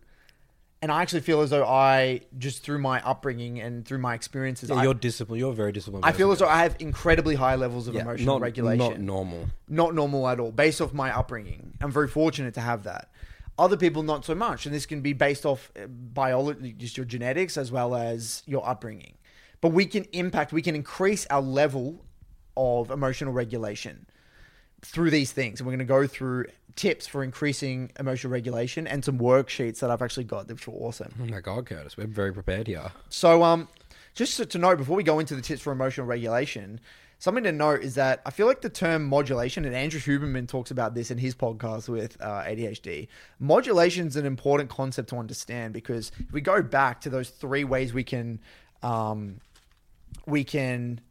And I actually feel as though I just through my upbringing and through my experiences, Yeah, I, you're disciplined. You're very disciplined. I feel as person. though I have incredibly high levels of Yeah, emotional not, regulation Not normal. not normal at all, based off my upbringing. I'm very fortunate to have that. Other people, not so much. And this can be based off uh, biology, just your genetics, as well as your upbringing. But we can impact, we can increase our level of emotional regulation through these things. And we're going to go through tips for increasing emotional regulation and some worksheets that I've actually got, which were awesome. Oh my god, Curtis, we're very prepared here. So, um, just to, to know before we go into the tips for emotional regulation, something to note is that I feel like the term modulation, and Andrew Huberman talks about this in his podcast with uh, ADHD. Modulation is an important concept to understand because if we go back to those three ways we can, um, we can,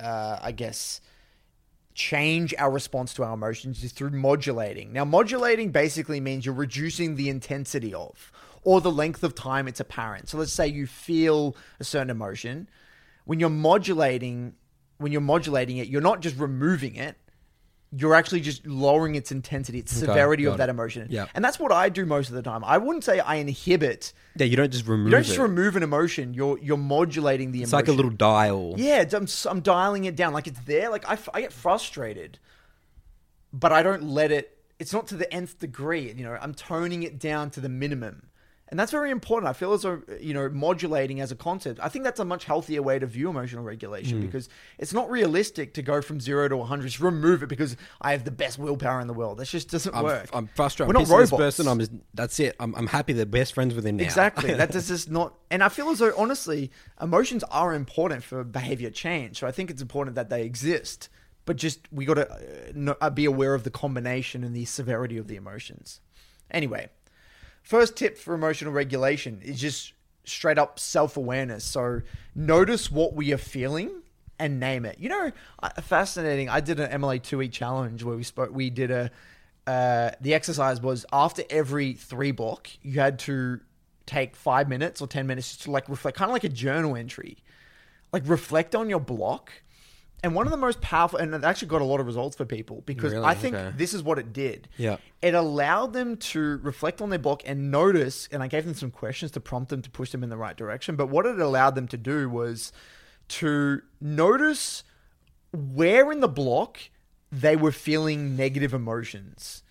uh, I guess, change our response to our emotions is through modulating. Now, modulating basically means you're reducing the intensity of or the length of time it's apparent. So let's say you feel a certain emotion. When you're modulating, when you're modulating it, you're not just removing it. You're actually just lowering its intensity, its Okay, severity of that emotion. Yeah. And that's what I do most of the time. I wouldn't say I inhibit. Yeah, you don't just remove You don't it. just remove an emotion. You're you're modulating the emotion. it's emotion. like a little dial. Yeah, I'm, I'm dialing it down. Like it's there. Like I, I get frustrated, but I don't let it. It's not to the nth degree. You know, I'm toning it down to the minimum, and that's very important. I feel as though you know, modulating as a concept. I think that's a much healthier way to view emotional regulation Hmm. because it's not realistic to go from zero to 100. Just remove it because I have the best willpower in the world. That just doesn't I'm, work. I'm frustrated. We're I'm not this robots. person. I'm just, that's it. I'm, I'm happy they're best friends with him now. Exactly. that is just not. And I feel as though, honestly, emotions are important for behavior change. So I think it's important that they exist. But just we got to uh, no- uh, be aware of the combination and the severity of the emotions. Anyway, first tip for emotional regulation is just straight up self awareness. So notice what we are feeling and name it. You know, fascinating. I did an MLA 2E challenge where we spoke, we did a, uh, the exercise was after every three block, you had to take five minutes or 10 minutes just to like reflect, kind of like a journal entry, like reflect on your block. And one of the most powerful, and it actually got a lot of results for people because Really? I think Okay. this is what it did. Yeah. It allowed them to reflect on their block and notice, and I gave them some questions to prompt them to push them in the right direction. But what it allowed them to do was to notice where in the block they were feeling negative emotions.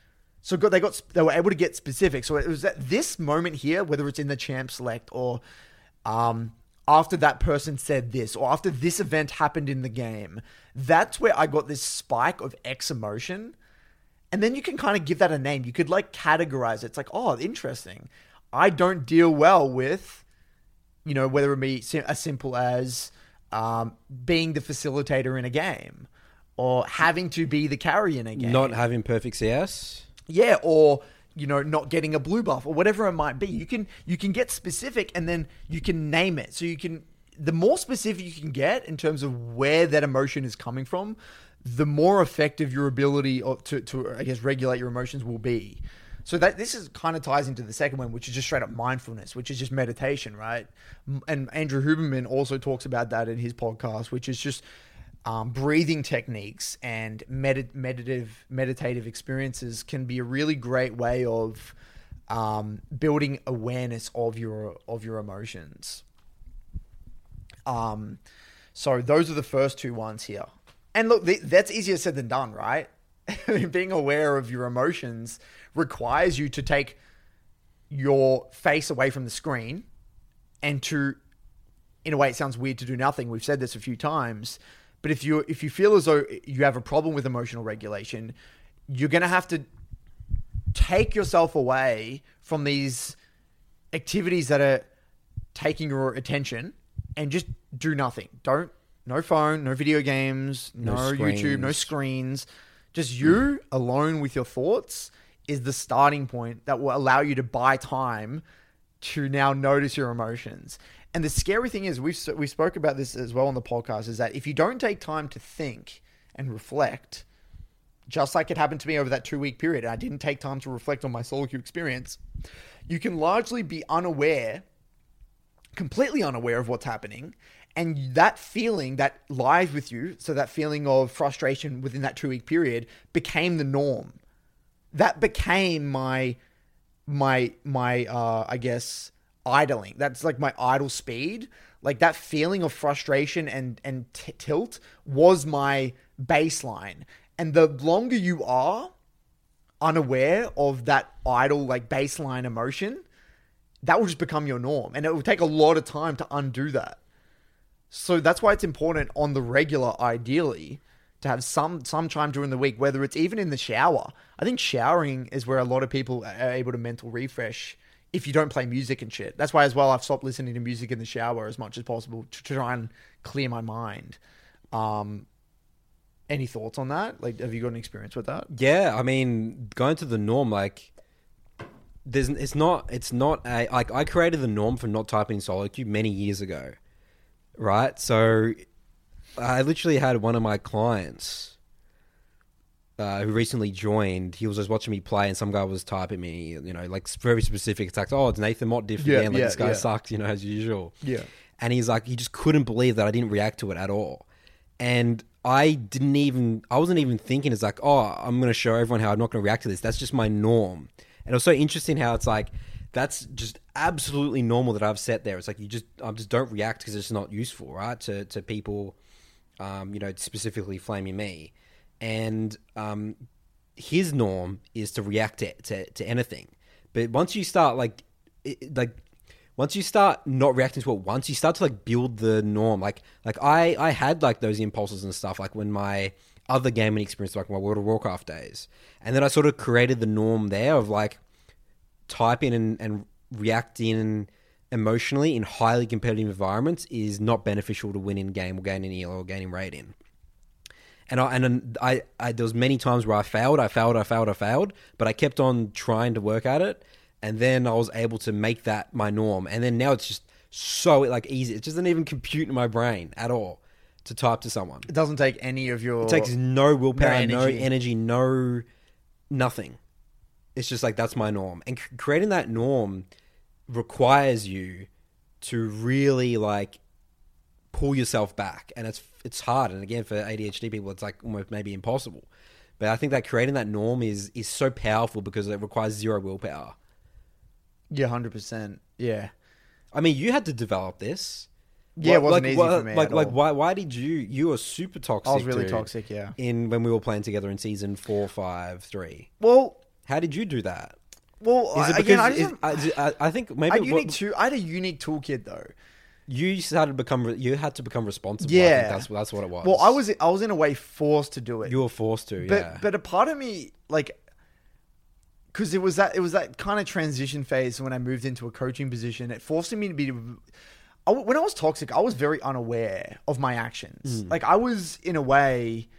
So got, they got they were able to get specific. So it was at this moment here, whether it's in the champ select or um, after that person said this or after this event happened in the game, that's where I got this spike of X emotion. And then you can kind of give that a name. You could like categorize it. It's like, oh, interesting. I don't deal well with, you know, whether it be sim- as simple as um, being the facilitator in a game or having to be the carry in a game. Not having perfect CS. Yeah, or you know, not getting a blue buff or whatever it might be. You can you can get specific and then you can name it. So you can the more specific you can get in terms of where that emotion is coming from, the more effective your ability to to I guess regulate your emotions will be. So that this is kind of ties into the second one, which is just straight up mindfulness, which is just meditation, right? And Andrew Huberman also talks about that in his podcast, which is just um, breathing techniques and medit- meditative meditative experiences can be a really great way of um, building awareness of your of your emotions. Um, so those are the first two ones here. And look, th- that's easier said than done, right? Being aware of your emotions requires you to take your face away from the screen and to in a way it sounds weird to do nothing we've said this a few times but if you if you feel as though you have a problem with emotional regulation you're going to have to take yourself away from these activities that are taking your attention and just do nothing don't no phone no video games no, No youtube no screens. screens just you alone with your thoughts is the starting point that will allow you to buy time to now notice your emotions. And the scary thing is, we've we spoke about this as well on the podcast, is that if you don't take time to think and reflect, just like it happened to me over that two week period, and I didn't take time to reflect on my solo queue experience, you can largely be unaware, completely unaware of what's happening. And that feeling that lies with you, so that feeling of frustration within that two week period became the norm that became my my my uh i guess idling. That's like my idle speed. Like that feeling of frustration and and t- tilt was my baseline. And the longer you are unaware of that idle like baseline emotion that will just become your norm. And it will take a lot of time to undo that. So that's why it's important on the regular, ideally, to have some some time during the week, whether it's even in the shower. I think showering is where a lot of people are able to mental refresh if you don't play music and shit. That's why as well I've stopped listening to music in the shower as much as possible to try and clear my mind. Um, any thoughts on that? Like, have you got an experience with that? Yeah, I mean, going to the norm, like, there's, it's not, it's not a, like, I created the norm for not typing in solo queue many years ago, right? So, I literally had one of my clients uh, who recently joined. He was just watching me play, and some guy was typing me, you know, like very specific. It's like, oh, it's Nathan Mott diff Yeah, again. Like yeah, this guy yeah. sucked, you know, as usual. Yeah. And he's like, he just couldn't believe that I didn't react to it at all. And I didn't even, I wasn't even thinking, it's like, oh, I'm going to show everyone how I'm not going to react to this. That's just my norm. And it was so interesting how it's like, that's just absolutely normal that I've set there. It's like, you just, I just don't react because it's not useful, right? To, to people, um, you know, specifically flaming me. And um, his norm is to react to, to, to anything. But once you start like, it, like, once you start not reacting to it once, you start to like build the norm. Like, like I, I had like those impulses and stuff. Like when my other gaming experience, like my World of Warcraft days, and then I sort of created the norm there of like typing and, and reacting emotionally in highly competitive environments is not beneficial to win in game or gaining elo or gaining rating. And I and I, I there was many times where I failed, I failed, I failed, I failed, but I kept on trying to work at it, and then I was able to make that my norm. And then now it's just so like easy. It doesn't even compute in my brain at all to type to someone. It doesn't take any of your. It takes no willpower, no energy. energy, no nothing. It's just like that's my norm, and c- creating that norm requires you to really like pull yourself back, and it's it's hard. And again, for ADHD people, it's like almost maybe impossible. But I think that creating that norm is is so powerful because it requires zero willpower. Yeah, hundred percent. Yeah. I mean, you had to develop this. Yeah, it wasn't like, easy why- for me Like, like, why? Why did you? You were super toxic. I was really dude, toxic. Yeah. In when we were playing together in season four, five, three. Well, How did you do that? well. Is it again, I, because is- I, I- think maybe I, what- I had a unique toolkit though. You started to become you had to become responsible. I Yeah. think that's that's what it was. Well, I was I was in a way forced to do it. you were forced to. but yeah, but a part of me like because it was that it was that kind of transition phase when I moved into a coaching position. It forced me to be. I, when I was toxic, I was very unaware of my actions. Mm. Like I was in a way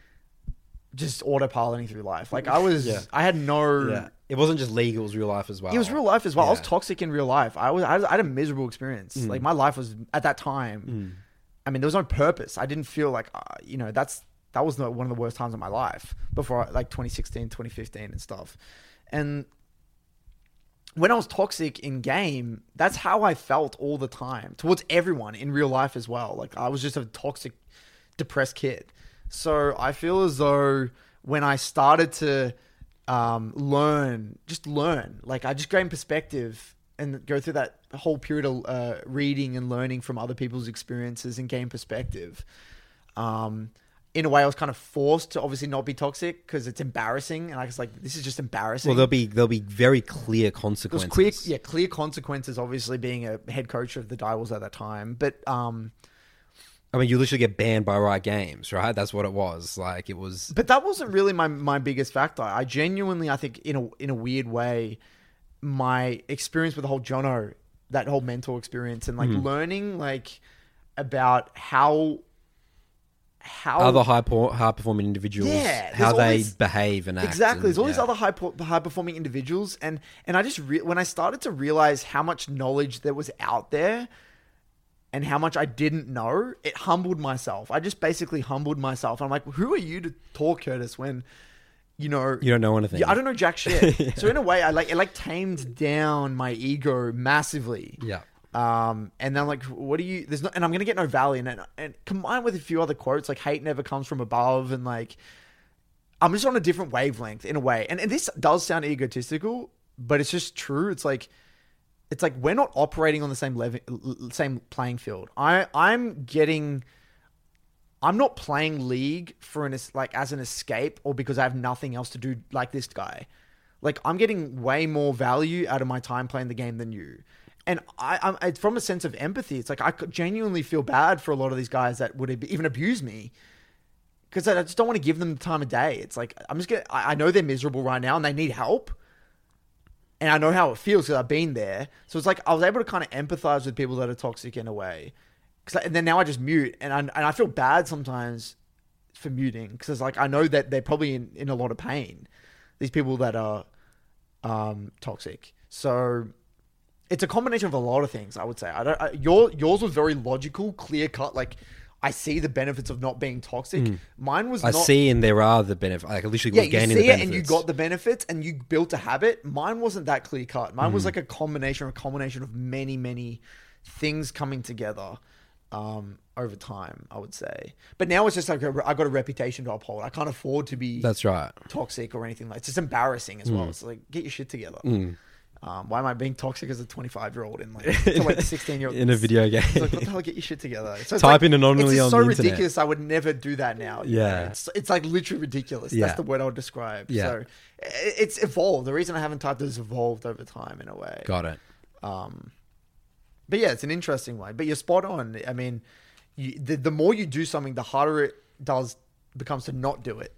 just autopiloting through life. Like I was, Yeah. I had no. Yeah. It wasn't just League; it was real life as well. It was real life as well. I was Yeah. Mm. toxic in real life. I was. I had a miserable experience. Like my life was at that time. I mean, there was no purpose. I didn't feel like, uh, you know, that's that was the, one of the worst times of my life before, I, like 2016, 2015, and stuff. And when I was toxic in game, that's how I felt all the time towards everyone in real life as well. Like I was just a toxic, depressed kid. So I feel as though when I started to um, learn, just learn, like I just gain perspective and go through that whole period of uh, reading and learning from other people's experiences and gain perspective. Um, in a way, I was kind of forced to obviously not be toxic because it's embarrassing, and I was like, "This is just embarrassing." Well, there'll be there'll be very clear consequences. clear, yeah, clear consequences. Obviously, being a head coach of the Direwolves at that time, but um, I mean, you literally get banned by Riot Games, right? That's what it was. Like it was. but that wasn't really my my biggest factor. I genuinely, I think, in a in a weird way, my experience with the whole Jono, that whole mental experience, and like Hmm. learning like about how how Other high high performing individuals, Yeah, how they these- behave and act. Exactly. and- There's all these other high high performing individuals, and and I just re- when I started to realize how much knowledge there was out there, and how much I didn't know, it humbled myself. I just basically humbled myself. I'm like, who are you to talk, Curtis? When you know You don't know anything. Yeah, I don't know jack shit. So in a way, I like it like tamed down my ego massively. Yeah. Um, and then like, what do you? There's no, and I'm gonna get no value in it. And combined with a few other quotes, like hate never comes from above, and like, I'm just on a different wavelength in a way. And and this does sound egotistical, but it's just true. It's like, it's like we're not operating on the same level, same playing field. I I'm getting. I'm not playing League for an like as an escape or because I have nothing else to do like this guy. Like I'm getting way more value out of my time playing the game than you. And I, I'm it's from a sense of empathy. It's like I genuinely feel bad for a lot of these guys that would even abuse me because I just don't want to give them the time of day. It's like I'm just gonna. I I know they're miserable right now and they need help, and I know how it feels because I've been there. So it's like I was able to kind of empathize with people that are toxic in a way. Cause and then now I just mute, and I, and I feel bad sometimes for muting because like I know that they're probably in, in a lot of pain. These people that are um, toxic. So it's a combination of a lot of things. I would say. I don't. I, your yours was very logical, clear cut. Like I see the benefits of not being toxic. Mine was Hmm. I not. see, and there are the benefits. Like, I literally Yeah, was you gaining see the it benefits. and you got the benefits and you built a habit. Mine wasn't that clear cut. Mine Hmm. was like a combination, a combination of many, many things coming together um, over time. I would say, but now it's just like a, I got a reputation to uphold. I can't afford to be That's right. toxic or anything like. That. It's just embarrassing as well. It's like get your shit together. Um, why am I being toxic as a 25 year old in like to like 16 year old In a video game. It's like what the hell? Get your shit together. So Type like, in anonymously it's on so internet. ridiculous. I would never do that now. know? Yeah. it's, it's like literally ridiculous. Yeah. That's the word I would describe. Yeah. So it's evolved. The reason I haven't typed it is evolved over time in a way. got it. Um, but yeah, it's an interesting one. But you're spot on. I mean, you, the the more you do something, the harder it does becomes to not do it.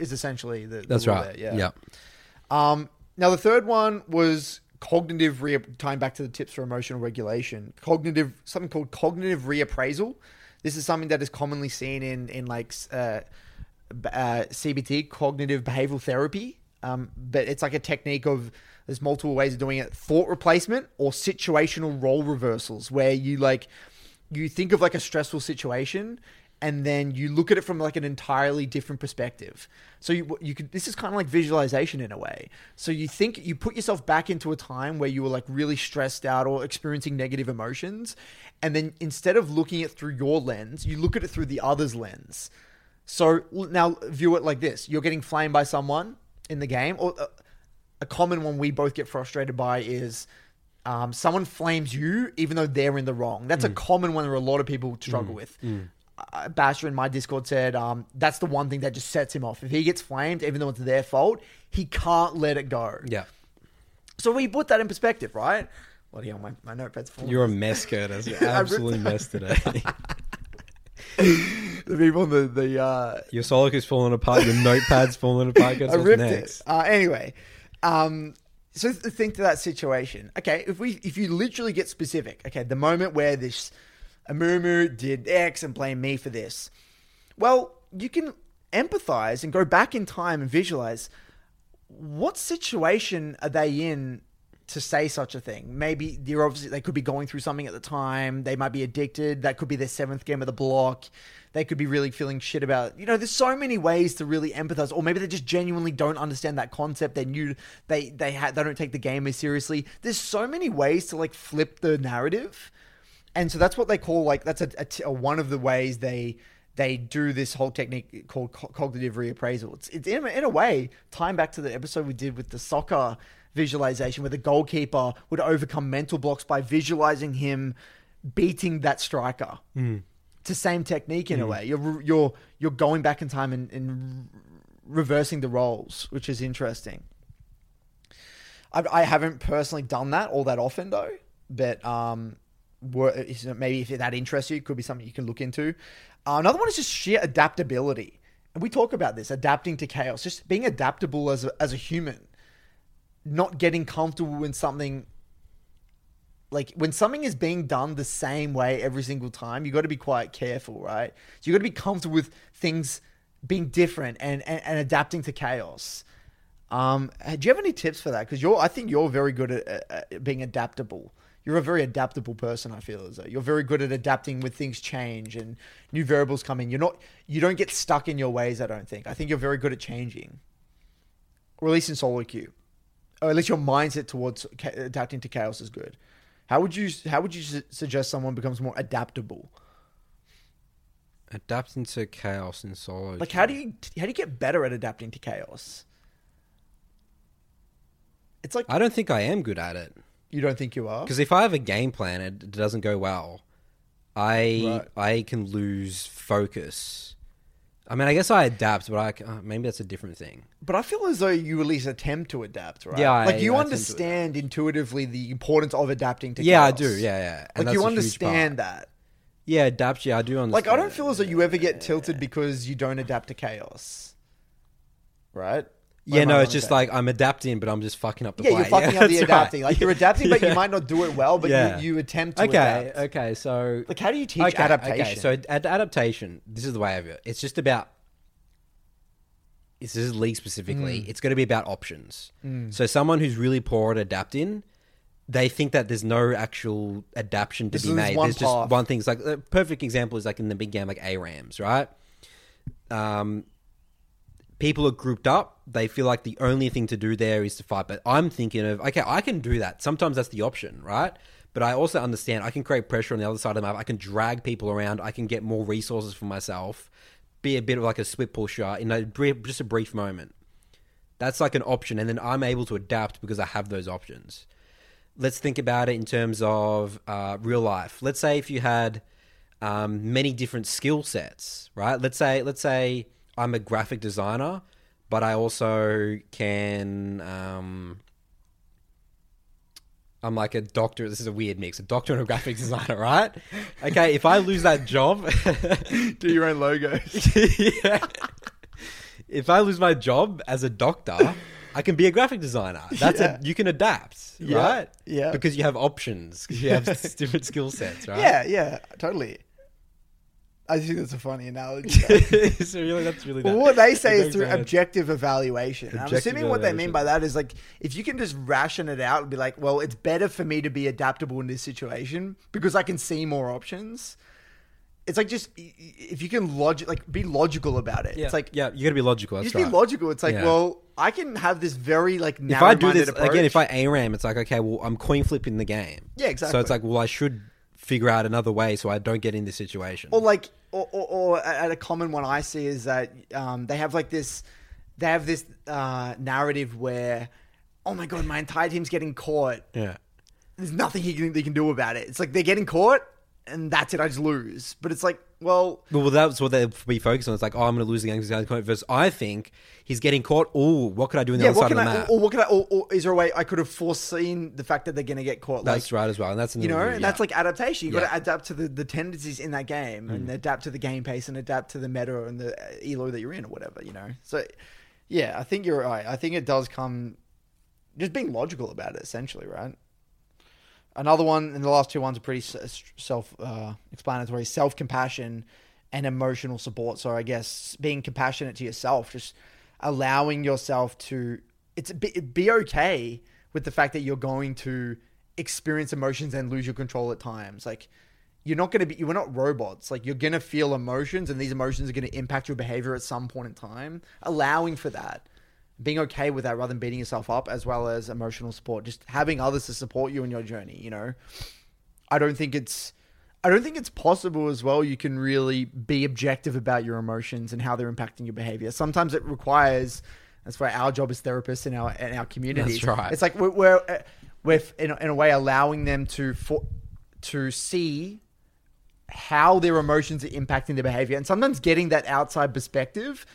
Is essentially the, the That's right. there, Yeah. um, now the third one was cognitive re tying back to the tips for emotional regulation. Cognitive something called cognitive reappraisal. This is something that is commonly seen in in like uh, uh, CBT, cognitive behavioral therapy. Um, but it's like a technique of there's multiple ways of doing it: thought replacement or situational role reversals, where you like you think of like a stressful situation and then you look at it from like an entirely different perspective. So you you could this is kind of like visualization in a way. So you think you put yourself back into a time where you were like really stressed out or experiencing negative emotions and then instead of looking at through your lens, you look at it through the other's lens. So now view it like this. You're getting flamed by someone in the game or uh, a common one we both get frustrated by is um, someone flames you even though they're in the wrong. That's a common one that a lot of people struggle with. Uh, Basher in my Discord said um, that's the one thing that just sets him off. If he gets flamed, even though it's their fault, he can't let it go. Yeah. So we put that in perspective, right? Bloody hell, my, my notepad's full. You're a mess, Curtis. You're absolutely mess today. the people on the the uh, Your is falling apart. Your notepad's falling apart. Curtis. I ripped next? it. Uh, anyway, Um, so think to that situation. Okay, if we if you literally get specific, okay, the moment where this Amumu did X and blame me for this, well, you can empathize and go back in time and visualize what situation are they in to say such a thing. Maybe they're obviously they could be going through something at the time. They might be addicted. That could be their seventh game of the block. They could be really feeling shit about. You know, there's so many ways to really empathize, or maybe they just genuinely don't understand that concept. They knew they they had they don't take the game as seriously. There's so many ways to like flip the narrative, and so that's what they call like that's a, a a one of the ways they they do this whole technique called co- cognitive reappraisal. It's, it's in, a- in a way time back to the episode we did with the soccer visualization, where the goalkeeper would overcome mental blocks by visualizing him beating that striker. It's the same technique in a way. You're you're you're going back in time and, and reversing the roles, which is interesting. I, I haven't personally done that all that often though, but um, maybe if that interests you, it could be something you can look into. Uh, another one is just sheer adaptability, and we talk about this adapting to chaos, just being adaptable as a, as a human, not getting comfortable when something like when something is being done the same way every single time, you got to be quite careful, right? So you got to be comfortable with things being different and, and, and adapting to chaos. Um, do you have any tips for that? Because you're, I think you're very good at, at, at being adaptable. You're a very adaptable person. I feel as though you're very good at adapting when things change and new variables come in. You're not, you don't get stuck in your ways. I don't think. I think you're very good at changing, or at least in solo queue, or at least your mindset towards adapting to chaos is good. How would you, how would you su- suggest someone becomes more adaptable? Adapting to chaos in solo. Like, how do you, how do you get better at adapting to chaos? It's like I don't think I am good at it you don't think you are. because if I have a game plan and it doesn't go well, I Right. I can lose focus. I mean, I guess I adapt, but I uh, maybe that's a different thing. But I feel as though you at least attempt to adapt, right? Yeah, I- like you I understand intuitively the importance of adapting to chaos. Yeah, I do. Yeah, yeah. And Like you that's a huge understand that. Yeah, adapt. Yeah, I do understand. Like I don't feel as though you ever get tilted because you don't adapt to chaos. Right? What Yeah, no, it's just like I'm adapting, but I'm just fucking up the yeah, play. you're fucking up the adapting. right. Like you're adapting, but Yeah. you might not do it well. But Yeah. you, you attempt to Okay, adapt. okay. So Like how do you teach okay, adaptation? Okay, so ad- adaptation. This is the way I view it. It's just about. This is league specifically. Mm. It's going to be about options. So someone who's really poor at adapting, they think that there's no actual adaptation to This be made. there's path. just one thing. It's like a perfect example is like in the big game, like ARAMs, right? Um, people are grouped up. They feel like the only thing to do there is to fight. But I'm thinking of, okay, I can do that. Sometimes that's the option, right? But I also understand I can create pressure on the other side of the map. I can drag people around. I can get more resources for myself. Be a bit of like a split pusher in a just a brief moment. That's like an option, and then I'm able to adapt because I have those options. Let's think about it in terms of uh, real life. Let's say if you had um, many different skill sets, right? Let's say let's say I'm a graphic designer, but I also can. Um, I'm like a doctor. This is a weird mix. A doctor and a graphic designer, right? Okay, if I lose that job, do your own logos. yeah. If I lose my job as a doctor, I can be a graphic designer. That's Yeah. a you can adapt, Yeah, right? yeah. Because you have options. you have different skill sets, right? Yeah, yeah, totally. I think that's a funny analogy. so really, that's really. Well, what they say is through objective evaluation. I'm Objective assuming what they mean by that is like if you can just ration it out and be like, well, it's better for me to be adaptable in this situation because I can see more options. It's like just if you can logic, like be logical about it. Yeah, It's like yeah, you got to be logical. That's just right. be logical. It's like, Yeah. well, I can have this very like if I do this approach. again, if I ARAM, it's like okay, well, I'm coin flipping the game. Yeah, exactly. So it's like, well, I should figure out another way so I don't get in this situation. or like or, or, or a a common one I see is that um, they have like this they have this uh, narrative where oh my god my entire team's getting caught yeah. there's nothing he can, they can do about it it's like they're getting caught and that's it I just lose but it's like well Well, that's what they'll be focused on. It's like, oh, I'm going to lose the game because caught. Versus, I think he's getting caught. Oh, what could I do in the yeah other what side of the I map? or, or what can I or, or is there a way I could have foreseen the fact that they're going to get caught like that's right as well, and that's you know, and that's like adaptation. You got to adapt to the, the tendencies in that game, and adapt to the game pace, and adapt to the meta and the uh, elo that you're in, or whatever. You know, so yeah, I think you're right. I think it does come just being logical about it, essentially, right? Another one, and the last two ones are pretty s- self uh, explanatory self compassion and emotional support. So, I guess being compassionate to yourself, just allowing yourself to, it's be, be okay with the fact that you're going to experience emotions and lose your control at times. Like, you're not going to be, you're not robots. Like, you're going to feel emotions, and these emotions are going to impact your behavior at some point in time. Allowing for that being okay with that rather than beating yourself up, as well as emotional support, just having others to support you in your journey. You know, I don't think it's, I don't think it's possible as well. You can really be objective about your emotions and how they're impacting your behavior. Sometimes it requires. That's why our job as therapists in our in our community. That's right. It's like we're we're, we're in, a- in a way allowing them to for, to see how their emotions are impacting their behavior and sometimes getting that outside perspective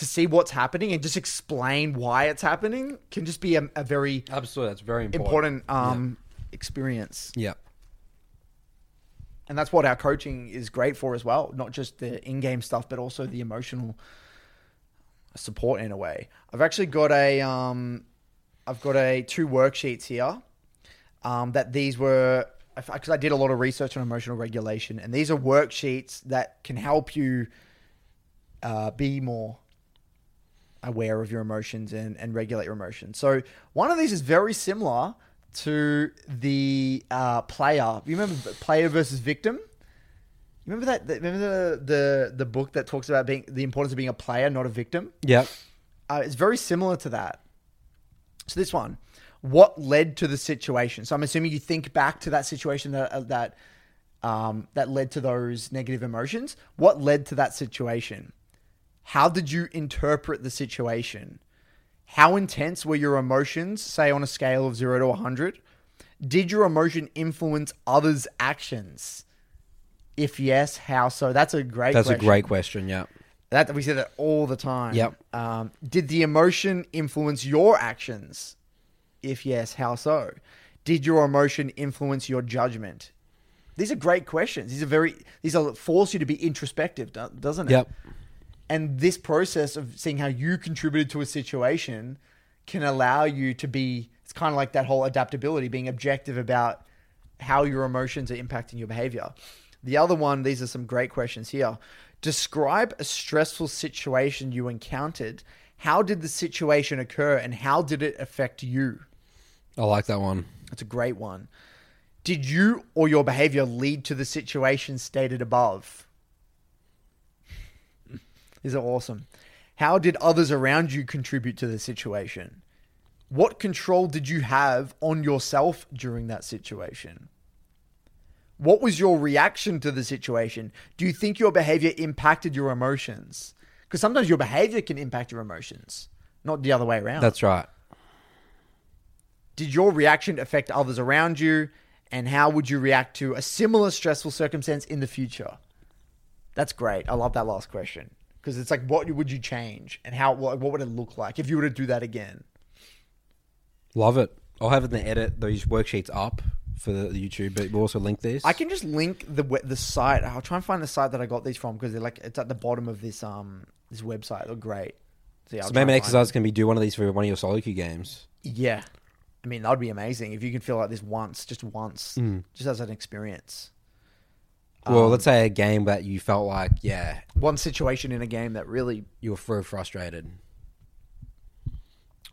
to see what's happening and just explain why it's happening can just be a, a very Absolutely, that's very important. important um, experience Yeah. and that's what our coaching is great for as well not just the in-game stuff but also the emotional support in a way i've actually got a um, i've got a two worksheets here um, that these were because I did a lot of research on emotional regulation, and these are worksheets that can help you uh, be more aware of your emotions and, and regulate your emotions. So one of these is very similar to the uh, player. You remember player versus victim? You remember that? Remember the, the the book that talks about being the importance of being a player, not a victim. Yep. Uh, it's very similar to that. So this one, what led to the situation? So I'm assuming you think back to that situation that uh, that um, that led to those negative emotions. What led to that situation? How did you interpret the situation? How intense were your emotions, say on a scale of zero to 100? Did your emotion influence others' actions? If yes, how so? That's a great That's question. a great question. Yeah. That we say that all the time. Yep. Um, did the emotion influence your actions? If yes, how so? Did your emotion influence your judgment? These are great questions. These are very. These are force you to be introspective, doesn't it? Yep. And this process of seeing how you contributed to a situation can allow you to be. It's kind of like that whole adaptability, being objective about how your emotions are impacting your behavior. The other one, these are some great questions here. Describe a stressful situation you encountered. How did the situation occur and how did it affect you? I like that one. That's a great one. Did you or your behavior lead to the situation stated above? These are awesome. How did others around you contribute to the situation? What control did you have on yourself during that situation? What was your reaction to the situation? Do you think your behavior impacted your emotions? Because sometimes your behavior can impact your emotions, not the other way around. That's right. Did your reaction affect others around you? And how would you react to a similar stressful circumstance in the future? That's great. I love that last question because it's like, what would you change, and how? What, what would it look like if you were to do that again? Love it. I'll have in the edit those worksheets up for the, YouTube, but we'll also link this. I can just link the the site. I'll try and find the site that I got these from because they're like it's at the bottom of this um this website. They're great. So, yeah, so maybe an exercise can be do one of these for one of your solo queue games. Yeah, I mean that would be amazing if you can feel like this once, just once, just as an experience. Well, Um, let's say a game that you felt like, yeah, One situation in a game that really you were so frustrated.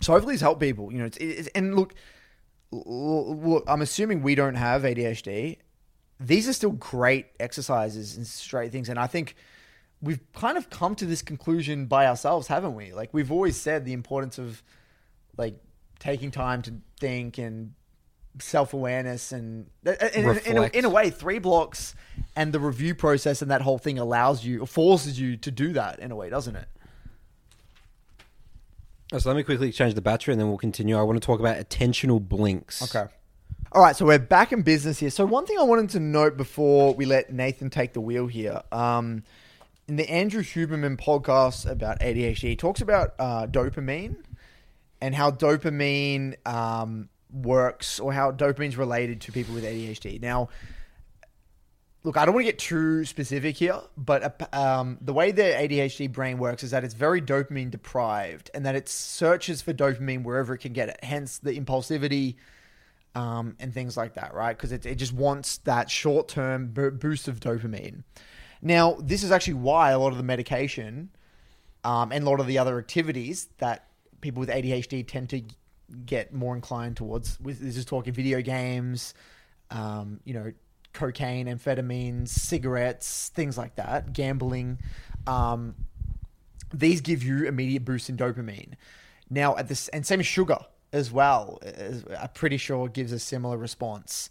So hopefully it's helped people. You know, it's, it's and look, look. I'm assuming we don't have ADHD. These are still great exercises and straight things, and I think we've kind of come to this conclusion by ourselves, haven't we? Like we've always said the importance of like taking time to think and self awareness and, and, and in, a, in a way, three blocks and the review process and that whole thing allows you, or forces you to do that in a way, doesn't it? So let me quickly change the battery and then we'll continue. I want to talk about attentional blinks. Okay. All right, so we're back in business here. So one thing I wanted to note before we let Nathan take the wheel here, um, in the Andrew Huberman podcast about ADHD, he talks about uh, dopamine and how dopamine um, works, or how dopamine's related to people with ADHD. Now, look, I don't want to get too specific here, but um, the way the ADHD brain works is that it's very dopamine deprived, and that it searches for dopamine wherever it can get it. Hence the impulsivity. Um, and things like that, right? Because it, it just wants that short term bo- boost of dopamine. Now, this is actually why a lot of the medication um, and a lot of the other activities that people with ADHD tend to get more inclined towards. With this is talking video games, um, you know, cocaine, amphetamines, cigarettes, things like that, gambling. Um, these give you immediate boost in dopamine. Now, at this, and same as sugar as well. is- I'm pretty sure gives a similar response.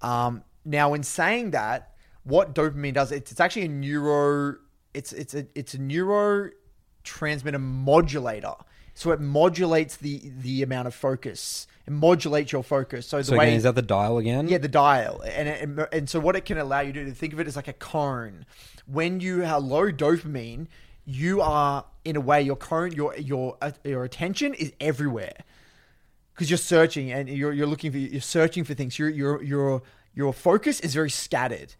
Um, now, in saying that, what dopamine does, it's, it's actually a neuro, it's it's a it's a neurotransmitter modulator. So it modulates the the amount of focus. It modulates your focus. So the So way again, is that the dial again? yeah, the dial, and it, and so what it can allow you to do, think of it as like a cone. When you have low dopamine, you are in a way your cone, your your uh, your attention is everywhere because you're searching and you're you're looking for you're searching for things. Your your your your focus is very scattered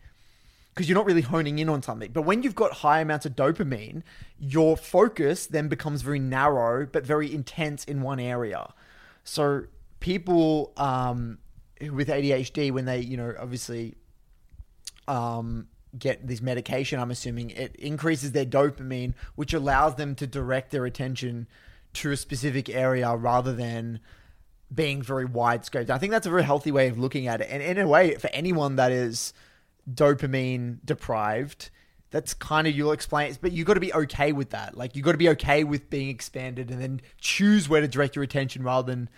because you're not really honing in on something. But when you've got high amounts of dopamine, your focus then becomes very narrow but very intense in one area. So people um, with ADHD, when they you know obviously um, get this medication, I'm assuming it increases their dopamine, which allows them to direct their attention to a specific area rather than being very wide scoped. I think that's a very healthy way of looking at it. And in a way, for anyone that is dopamine deprived, that's kind of you'll explain it, but you've got to be okay with that. Like you've got to be okay with being expanded and then choose where to direct your attention rather than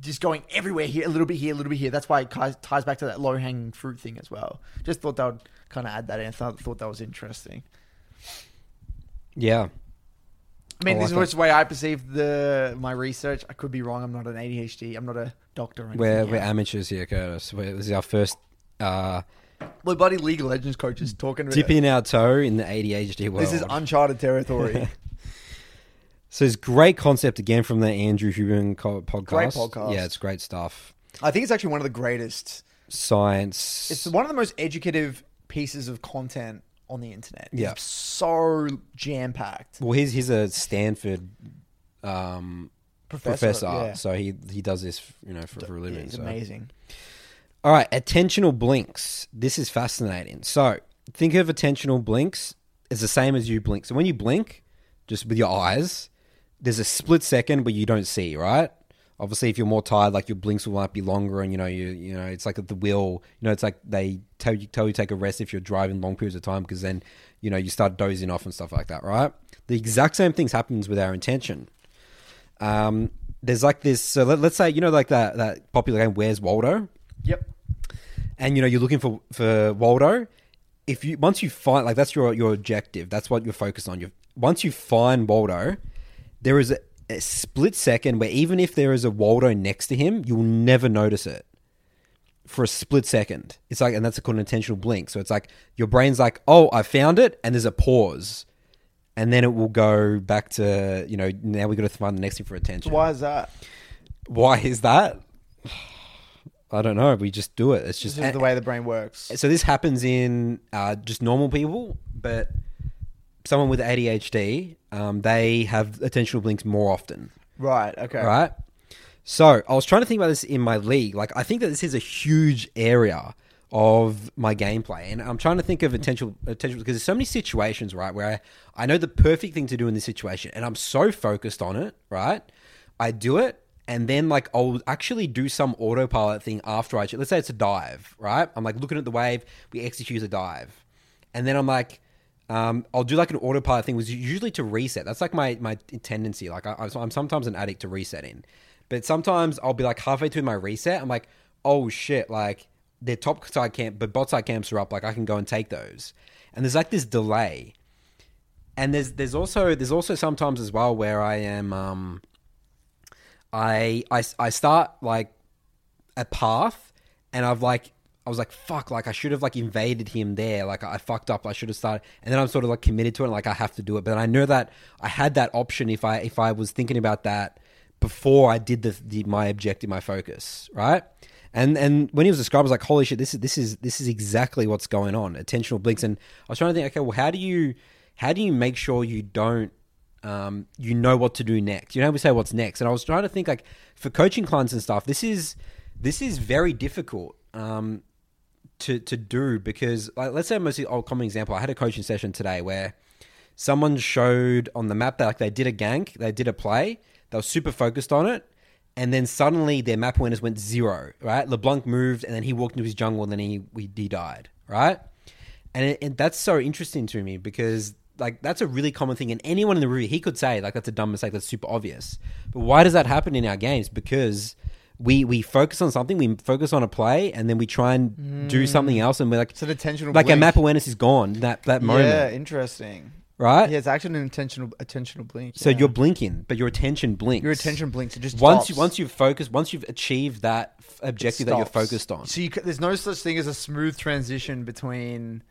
just going everywhere here, a little bit here, a little bit here. That's why it ties- back to that low hanging fruit thing as well. Just thought that would kind of add that in. I thought, thought that was interesting. Yeah. I mean, I this like is the way I perceive the my research. I could be wrong. I'm not an ADHD. I'm not a doctor. Or anything We're, we're amateurs here, Curtis. We're, this is our first uh, My buddy League of Legends coach is talking about dipping our toe in the ADHD world. This is uncharted territory. so it's great concept again from the Andrew Huberman co- podcast. Great podcast. Yeah, it's great stuff. I think it's actually one of the greatest. Science. It's one of the most educative pieces of content on the internet. Yeah. It's so jam packed. well, he's he's a Stanford um, Professor, professor, yeah. so he he does this you know for, for a living. It's so. amazing. All right, attentional blinks. This is fascinating. So think of attentional blinks as the same as you blink. So when you blink, just with your eyes, there's a split second where you don't see, right? Obviously, if you're more tired, like your blinks will might be longer, and you know you you know it's like at the wheel. You know, it's like they tell you tell you take a rest if you're driving long periods of time because then you know you start dozing off and stuff like that, right? The exact same things happens with our intention. Um, there's like this. So let, let's say you know like that that popular game Where's Waldo Yep. And you know you're looking for for Waldo. If you once you find like that's your your objective, that's what you're focused on. You once you find Waldo, there is a, a split second where even if there is a Waldo next to him, you'll never notice it for a split second. It's like, and that's called an attentional blink. So it's like your brain's like, oh, I found it, and there's a pause, and then it will go back to you know now we got to find the next thing for attention. Why is that? Why is that? I don't know. We just do it. It's This just is the way the brain works. so this happens in uh, just normal people, but someone with ADHD, um, they have attentional blinks more often, Right. Okay. right? So I was trying to think about this in my league. Like I think that this is a huge area of my gameplay, and I'm trying to think of attentional attentional because there's so many situations, right, where I, I know the perfect thing to do in this situation, and I'm so focused on it, right? I do it, and then like I'll actually do some autopilot thing after I. Let's say it's a dive, right? I'm like looking at the wave, we execute a dive, and then I'm like, um, I'll do like an autopilot thing, was usually to reset. That's like my my tendency. Like I, I'm sometimes an addict to resetting, but sometimes I'll be like halfway through my reset, I'm like, oh shit, like their top side camp, but bot side camps are up. Like I can go and take those, and there's like this delay, and there's there's also there's also sometimes as well where I am um, I I I start like a path and I've like I was like fuck like I should have like invaded him there like I fucked up I should have started and then I'm sort of like committed to it like I have to do it but I know that I had that option if I if I was thinking about that before I did the, the my objective my focus right And and when he was described, I was like, holy shit, this is this is this is exactly what's going on. Attentional blinks. And I was trying to think, okay, well, how do you how do you make sure you don't um, you know what to do next? You know, we say what's next. And I was trying to think like for coaching clients and stuff, this is this is very difficult. Um, to to do because like let's say a most old common example. I had a coaching session today where someone showed on the map that like they did a gank, they did a play, they were super focused on it, and then suddenly their map awareness went zero. Right, LeBlanc moved, and then he walked into his jungle, and then he he, he died. Right, and, it, and that's so interesting to me because like that's a really common thing, and anyone in the room he could say like that's a dumb mistake, that's super obvious. But why does that happen in our games? Because we we focus on something, we focus on a play, and then we try and do mm. something else, and we're like, So the attentional like our map awareness is gone that that moment, Yeah, interesting. right? Yeah, it's actually an intentional attentional blink. So yeah. you're blinking, but your attention blinks. your attention blinks. It just once stops. you once you've focused, once you've achieved that objective that you're focused on. So you, there's no such thing as a smooth transition between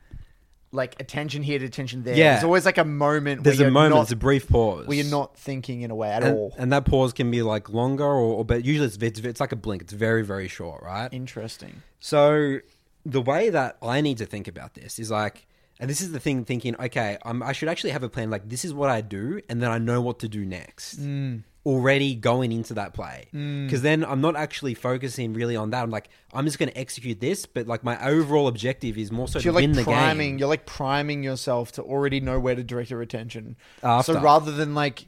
like attention here to attention there. Yeah. There's always like a moment. There's where a you're moment, not, it's a brief pause where you're not thinking in a way at and, all. and that pause can be like longer, or, or but usually it's, it's it's like a blink. It's very very short, right? Interesting. So the way that I need to think about this is like, and this is the thing, thinking, okay, I'm, I should actually have a plan. Like this is what I do, and then I know what to do next. Mm. Already going into that play, mm. because then I'm not actually focusing really on that. I'm like, I'm just going to execute this, but like my overall objective is more so, So to you're like win the priming. game. You're like priming yourself to already know where to direct your attention. After. So rather than like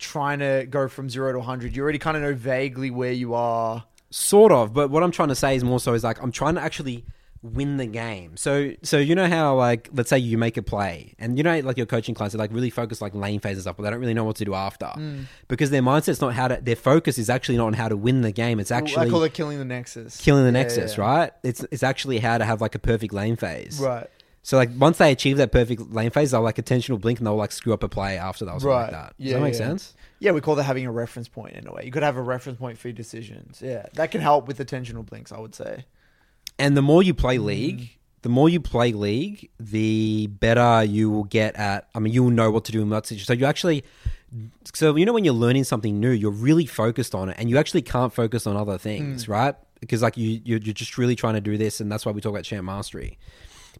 trying to go from zero to 100, you already kind of know vaguely where you are. Sort of, but what I'm trying to say is more so is like I'm trying to actually win the game. So so you know how like let's say you make a play and you know like your coaching clients are like really focused like lane phases up, but they don't really know what to do after. Mm. Because their mindset's not how to their focus is actually not on how to win the game. It's I actually call it killing the nexus. killing the Yeah, nexus, yeah. right? It's it's actually how to have like a perfect lane phase. Right. So like once they achieve that perfect lane phase, they'll like attentional blink and they'll like screw up a play after that or something like Right. that. Does Yeah, that make yeah. sense? Yeah, we call that having a reference point in a way. You could have a reference point for your decisions. Yeah, that can help with attentional blinks, I would say. And the more you Mm. play League, the more you play League, the better you will get at. I mean, you will know what to do in that situation. So you actually, so you know when you're learning something new, you're really focused on it, and you actually can't focus on other things, Mm. right? Because like you, you're, you're just really trying to do this, and that's why we talk about champ mastery.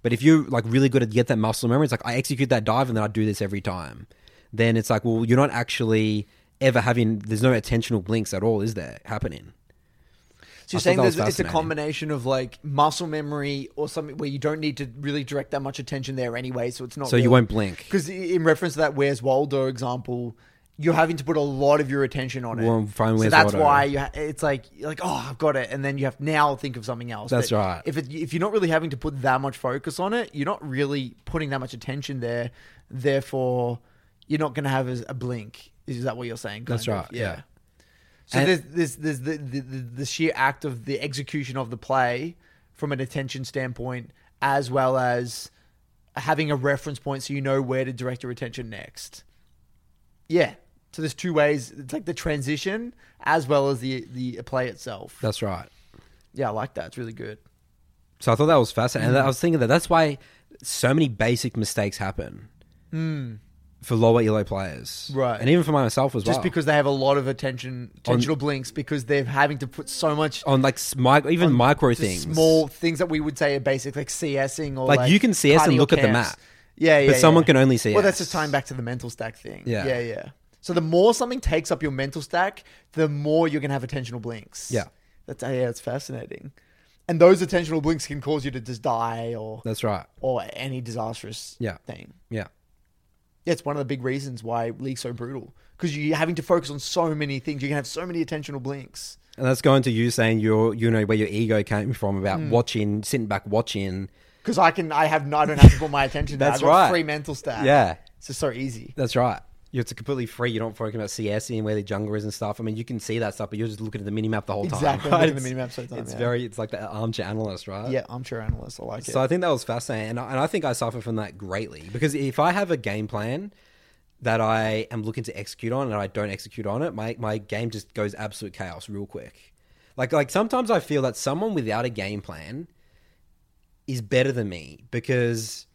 But if you're like really good at get that muscle memory, it's like I execute that dive and then I do this every time. Then it's like, well, you're not actually ever having. There's no attentional blinks at all, is there? Happening. So you're saying that it's a combination of like muscle memory or something where you don't need to really direct that much attention there anyway, so it's not. So you won't blink. Because in reference to that Where's Waldo example, you're having to put a lot of your attention on it. Well, fine, so that's Waldo. why you ha- it's like you're like oh I've got it, and then you have now think of something else. That's But right. If it, if you're not really having to put that much focus on it, you're not really putting that much attention there. Therefore, you're not going to have a, a blink. Is that what you're saying? That's of? right, yeah. So And- there's there's there's the, the, the, sheer act of the execution of the play from an attention standpoint, as well as having a reference point so you know where to direct your attention next. Yeah. So there's two ways. It's like the transition as well as the the play itself. That's right. Yeah, I like that. It's really good. So I thought that was fascinating. Mm. And I was thinking that that's why so many basic mistakes happen for lower elo players. Right. And even for myself as well. Just because they have a lot of attention, attentional blinks, because they're having to put so much on like smi- even micro things, small things that we would say are basic, like CSing or Like, like, you can CS and cardio look at the camps. map. Yeah, yeah. but someone yeah. can only see. Well, that's just tying back to the mental stack thing. Yeah. yeah, yeah. So the more something takes up your mental stack, the more you're gonna have attentional blinks. Yeah. that's yeah, it's fascinating. And those attentional blinks can cause you to just die or That's right. or any disastrous Yeah. thing. Yeah. Yeah, it's one of the big reasons why League's so brutal because you're having to focus on so many things. You can have so many attentional blinks. And that's going to you saying your, you know, where your ego came from about Hmm. watching, sitting back watching. Because I can, I have, I don't have to put my attention. there. That's I've got right. Free mental stack. Yeah. it's just so easy. That's right. It's completely free. You're not focusing about CS and where the jungle is and stuff. I mean, you can see that stuff, but you're just looking at the minimap the whole time. Exactly, right? the minimap the whole time, It's yeah. very, it's like the armchair analyst, right? Yeah, armchair analyst. I like it. So I think that was fascinating, and I, and I think I suffer from that greatly because if I have a game plan that I am looking to execute on and I don't execute on it, my my game just goes absolute chaos real quick. Like like sometimes I feel that someone without a game plan is better than me because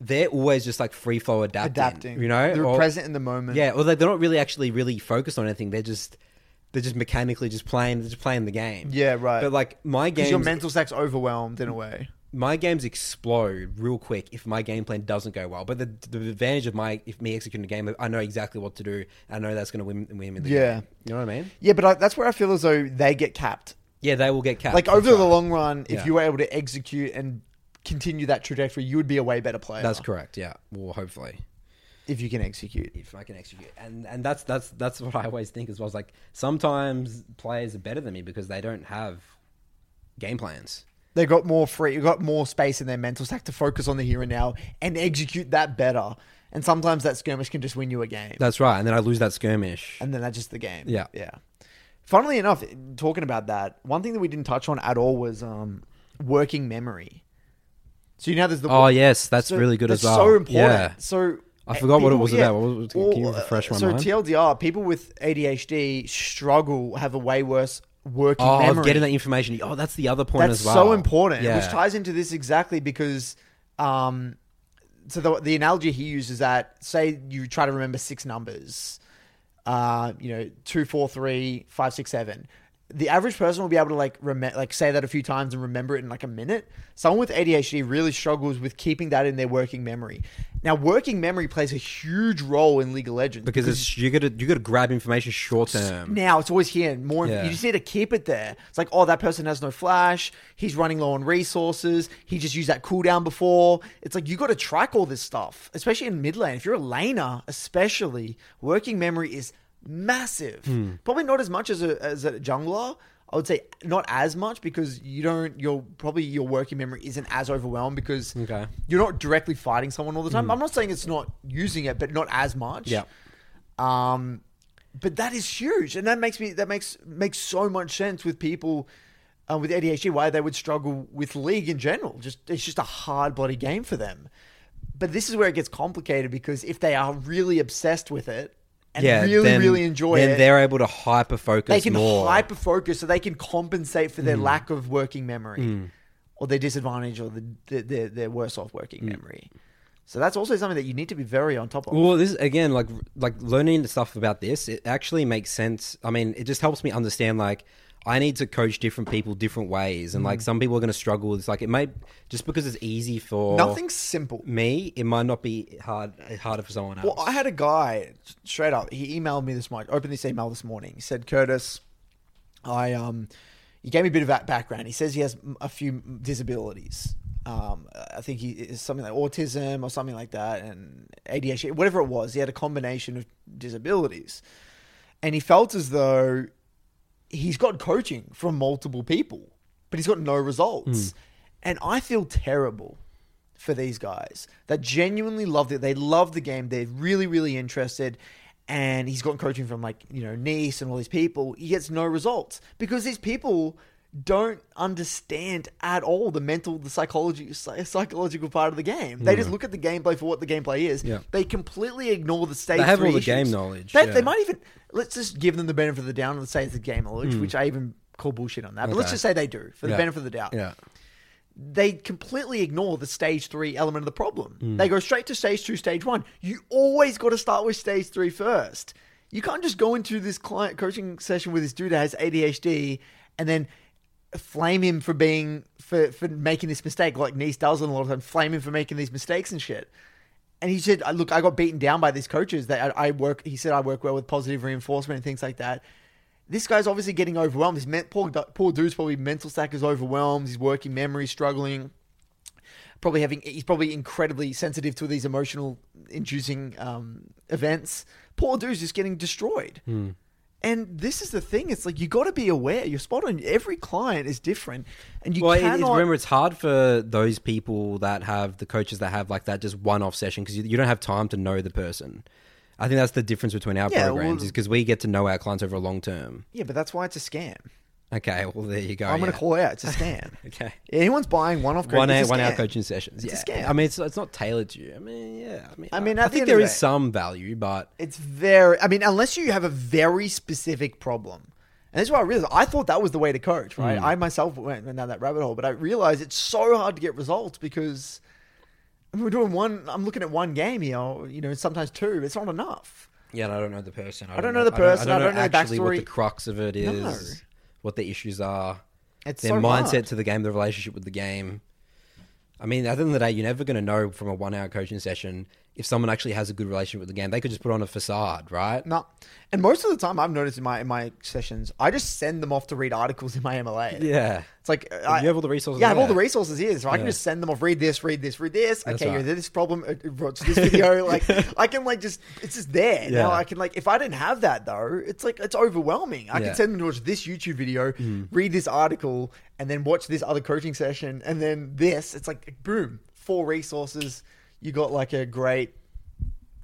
they're always just like free flow adapting, Adapting. you know, they're Or- present in the moment. yeah, or they- they're not really actually really focused on anything. They're just they're just mechanically just playing, they're just playing the game. Yeah, right. But like my Because games, your mental stack's overwhelmed in a way. my games explode real quick if my game plan doesn't go well. But the, the advantage of my if me executing a game, I know exactly what to do. I know that's going to win, win me the game. Yeah. game. You know what I mean? Yeah, but I, that's where I feel as though they get capped. Yeah, they will get capped. Like over the right. long run, if Yeah. you were able to execute and continue that trajectory, you would be a way better player. That's correct. Yeah. Well, hopefully. if you can execute. if I can execute. And and that's that's that's what I always think as well. It's like sometimes players are better than me because they don't have game plans. They got more free, you got more space in their mental stack to focus on the here and now and execute that better. And sometimes that skirmish can just win you a game, That's right. And then I lose that skirmish. and then that's just the game. Yeah. yeah. Funnily enough, talking about that, one thing that we didn't touch on at all was um, working memory. So you know, there's the oh yes, that's so really good as well. So important. Yeah. So I forgot what it was about. What was- can you refresh my so mind? TLDR, people with ADHD struggle have a way worse working Oh, memory. getting that information. Oh, that's the other point That's as well. so important, Yeah. which ties into this exactly because, um, so the the analogy he uses is that say you try to remember six numbers, uh, you know, two, four, three, five, six, seven. The average person will be able to like rem- like say that a few times and remember it in like a minute. Someone with ADHD really struggles with keeping that in their working memory. Now, working memory plays a huge role in League of Legends because it's you got to you got to grab information short term. now it's always here. More, Yeah. you just need to keep it there. It's like, oh, that person has no flash. He's running low on resources. He just used that cooldown before. It's like you got to track all this stuff, especially in mid lane. If you're a laner, especially, working memory is massive. Hmm. Probably not as much as a as a jungler. I would say not as much because you don't. Your probably your working memory isn't as overwhelmed because Okay. you're not directly fighting someone all the time. I'm not saying it's not using it, but not as much. Yeah. Um, but that is huge, and that makes me that makes makes so much sense with people uh, with ADHD why they would struggle with league in general. Just it's just a hard body game for them. But this is where it gets complicated because if they are really obsessed with it and yeah, really then, really enjoy then it, they're able to hyper focus they can hyper focus so they can compensate for their Mm. lack of working memory or their disadvantage or the, the, their, their worse off working Mm. memory. So that's also something that you need to be very on top of. Well, this again, like like learning the stuff about this, it actually makes sense. I mean, it just helps me understand like I need to coach different people different ways, and Mm. like some people are going to struggle with This. like it may just because it's easy for Nothing's simple. me, it might not be hard harder for someone else. Well, I had a guy straight up. He emailed me this morning. Opened this email this morning. He said, "Curtis, I um, he gave me a bit of that background. He says he has a few disabilities. Um, I think he is something like autism or something like that, and ADHD, whatever it was. He had a combination of disabilities, and he felt as though he's got coaching from multiple people, but he's got no results. Hmm. And I feel terrible for these guys that genuinely love it. They love the game. They're really, really interested. And he's gotten coaching from like, you know, Nice and all these people. He gets no results because these people don't understand at all the mental, the psychology, psy- psychological part of the game. They just look at the gameplay for what the gameplay is. Yeah. They completely ignore the stage. They have all three the issues. game knowledge, They, yeah. they might even let's just give them the benefit of the doubt and say it's the game knowledge, which I even call bullshit on that. But let's Hmm. Okay. just say they do for the Yeah. benefit of the doubt yeah, they completely ignore the stage three element of the problem. Hmm. They go straight to stage two, stage one. You always got to start with stage three first. You can't just go into this client coaching session with this dude that has ADHD and then flame him for being for for making this mistake, like Nice does a lot of time. Flame him for making these mistakes and shit. And he said, "Uh, "Look, I got beaten down by these coaches. That I, I work." He said, "I work well with positive reinforcement and things like that." This guy's obviously getting overwhelmed. His poor, poor dude's probably mental stack is overwhelmed. He's working memory, struggling. Probably having, he's probably incredibly sensitive to these emotional inducing um, events. Poor dude's just getting destroyed. Hmm. And this is the thing. It's like you got to be aware. You're spot on. Every client is different, and you well, cannot. it's, remember it's hard for those people that have the coaches that have like that just one-off session because you, you don't have time to know the person. I think that's the difference between our Yeah, programs well- is because we get to know our clients over a long term. yeah, but that's why it's a scam. Okay, well there you go. I'm going yeah. to call it out. It's a scam. Okay. Anyone's buying one-off coaching. one hour, it's a one hour scam. coaching sessions. It's yeah, a scam. I mean, it's it's not tailored to you. I mean, yeah. I mean, I mean, I, the think end there is day- some value, but It's very. I mean, unless you have a very specific problem, and that's why I realized I thought that was the way to coach. Right, Hmm. I myself went down that rabbit hole, but I realized it's so hard to get results because I mean, we're doing one. I'm looking at one game here, or, you know, sometimes two. It's not enough. Yeah, and I don't know the person. I, don't know the person, I don't know the actually what the crux of it is. What the issues are, It's their so mindset hard. to the game, the relationship with the game. I mean, at the end of the day, you're never going to know from a one-hour coaching session if someone actually has a good relationship with the game. They could just put on a facade, right? No, and most of the time I've noticed in my in my sessions, I just send them off to read articles in my MLA. Yeah. It's like I, you have all the resources Yeah, I have all the resources here, so I can just send them off. Read this, read this, read this. That's okay, right. you're this problem. uh, Watch this video. like I can like just it's just there. Yeah. Now I can like if I didn't have that though, it's like it's overwhelming. I Yeah. can send them to watch this YouTube video, read this article, and then watch this other coaching session, and then this. It's like boom, four resources. You got like a great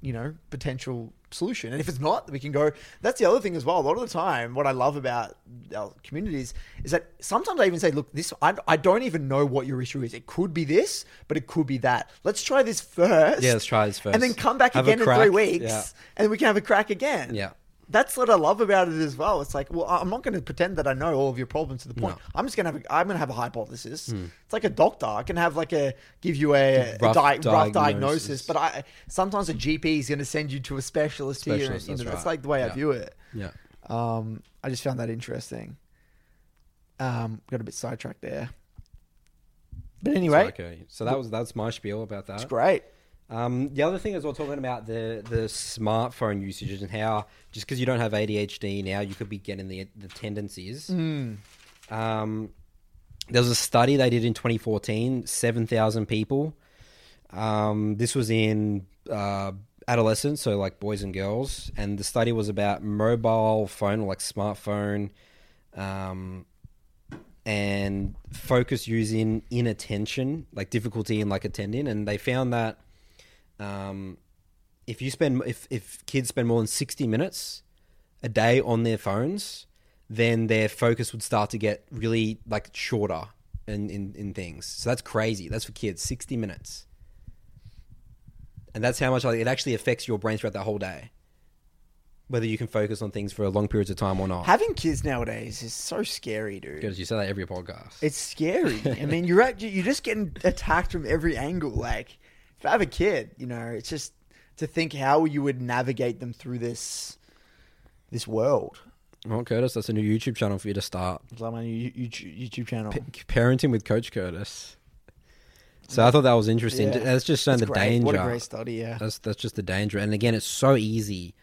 you know, potential solution. And if it's not, we can go. That's the other thing as well. A lot of the time, what I love about our communities is that sometimes I even say, look, this, I, I don't even know what your issue is. It could be this, but it could be that. Let's try this first. Yeah, let's try this first. And then come back Have again in three weeks Yeah. and we can have a crack again. Yeah. That's what I love about it as well. It's like, well, I'm not going to pretend that I know all of your problems to the point. No. I'm just going to have, a, I'm going to have a hypothesis. It's like a doctor. I can have like a, give you a, a Rough di- rough diagnosis. diagnosis, but I sometimes a GP is going to send you to a specialist, here. Specialist, You know, that's that's like the way I view it. Yeah. Um, I just found that interesting. Um, got a bit sidetracked there, but anyway, So, okay. So that was that's my spiel about that. it's great. Um, the other thing is we're talking about the the smartphone usages and how just because you don't have ADHD now, you could be getting the the tendencies. Um, there was a study they did in 2014, 7,000 people. Um, this was in uh, adolescents, so like boys and girls, and the study was about mobile phone, like smartphone, um, and focus using inattention, like difficulty in like attending, and they found that um, if you spend if if kids spend more than 60 minutes a day on their phones, then their focus would start to get really like shorter in, in, in things. So that's crazy. That's for kids, 60 minutes. And that's how much like, it actually affects your brain throughout the whole day. Whether you can focus on things for long periods of time or not. Having kids nowadays is so scary, dude. Because you say that every podcast. It's scary. I mean, you're at, you're just getting attacked from every angle. Like, if I have a kid, you know, it's just to think how you would navigate them through this this world. Well, Curtis, that's a new YouTube channel for you to start. It's like my new YouTube YouTube channel. P- parenting with Coach Curtis. So I thought that was interesting. Yeah. That's just showing It's the great. danger. What a great study, yeah. That's that's just the danger. And again, it's so easy.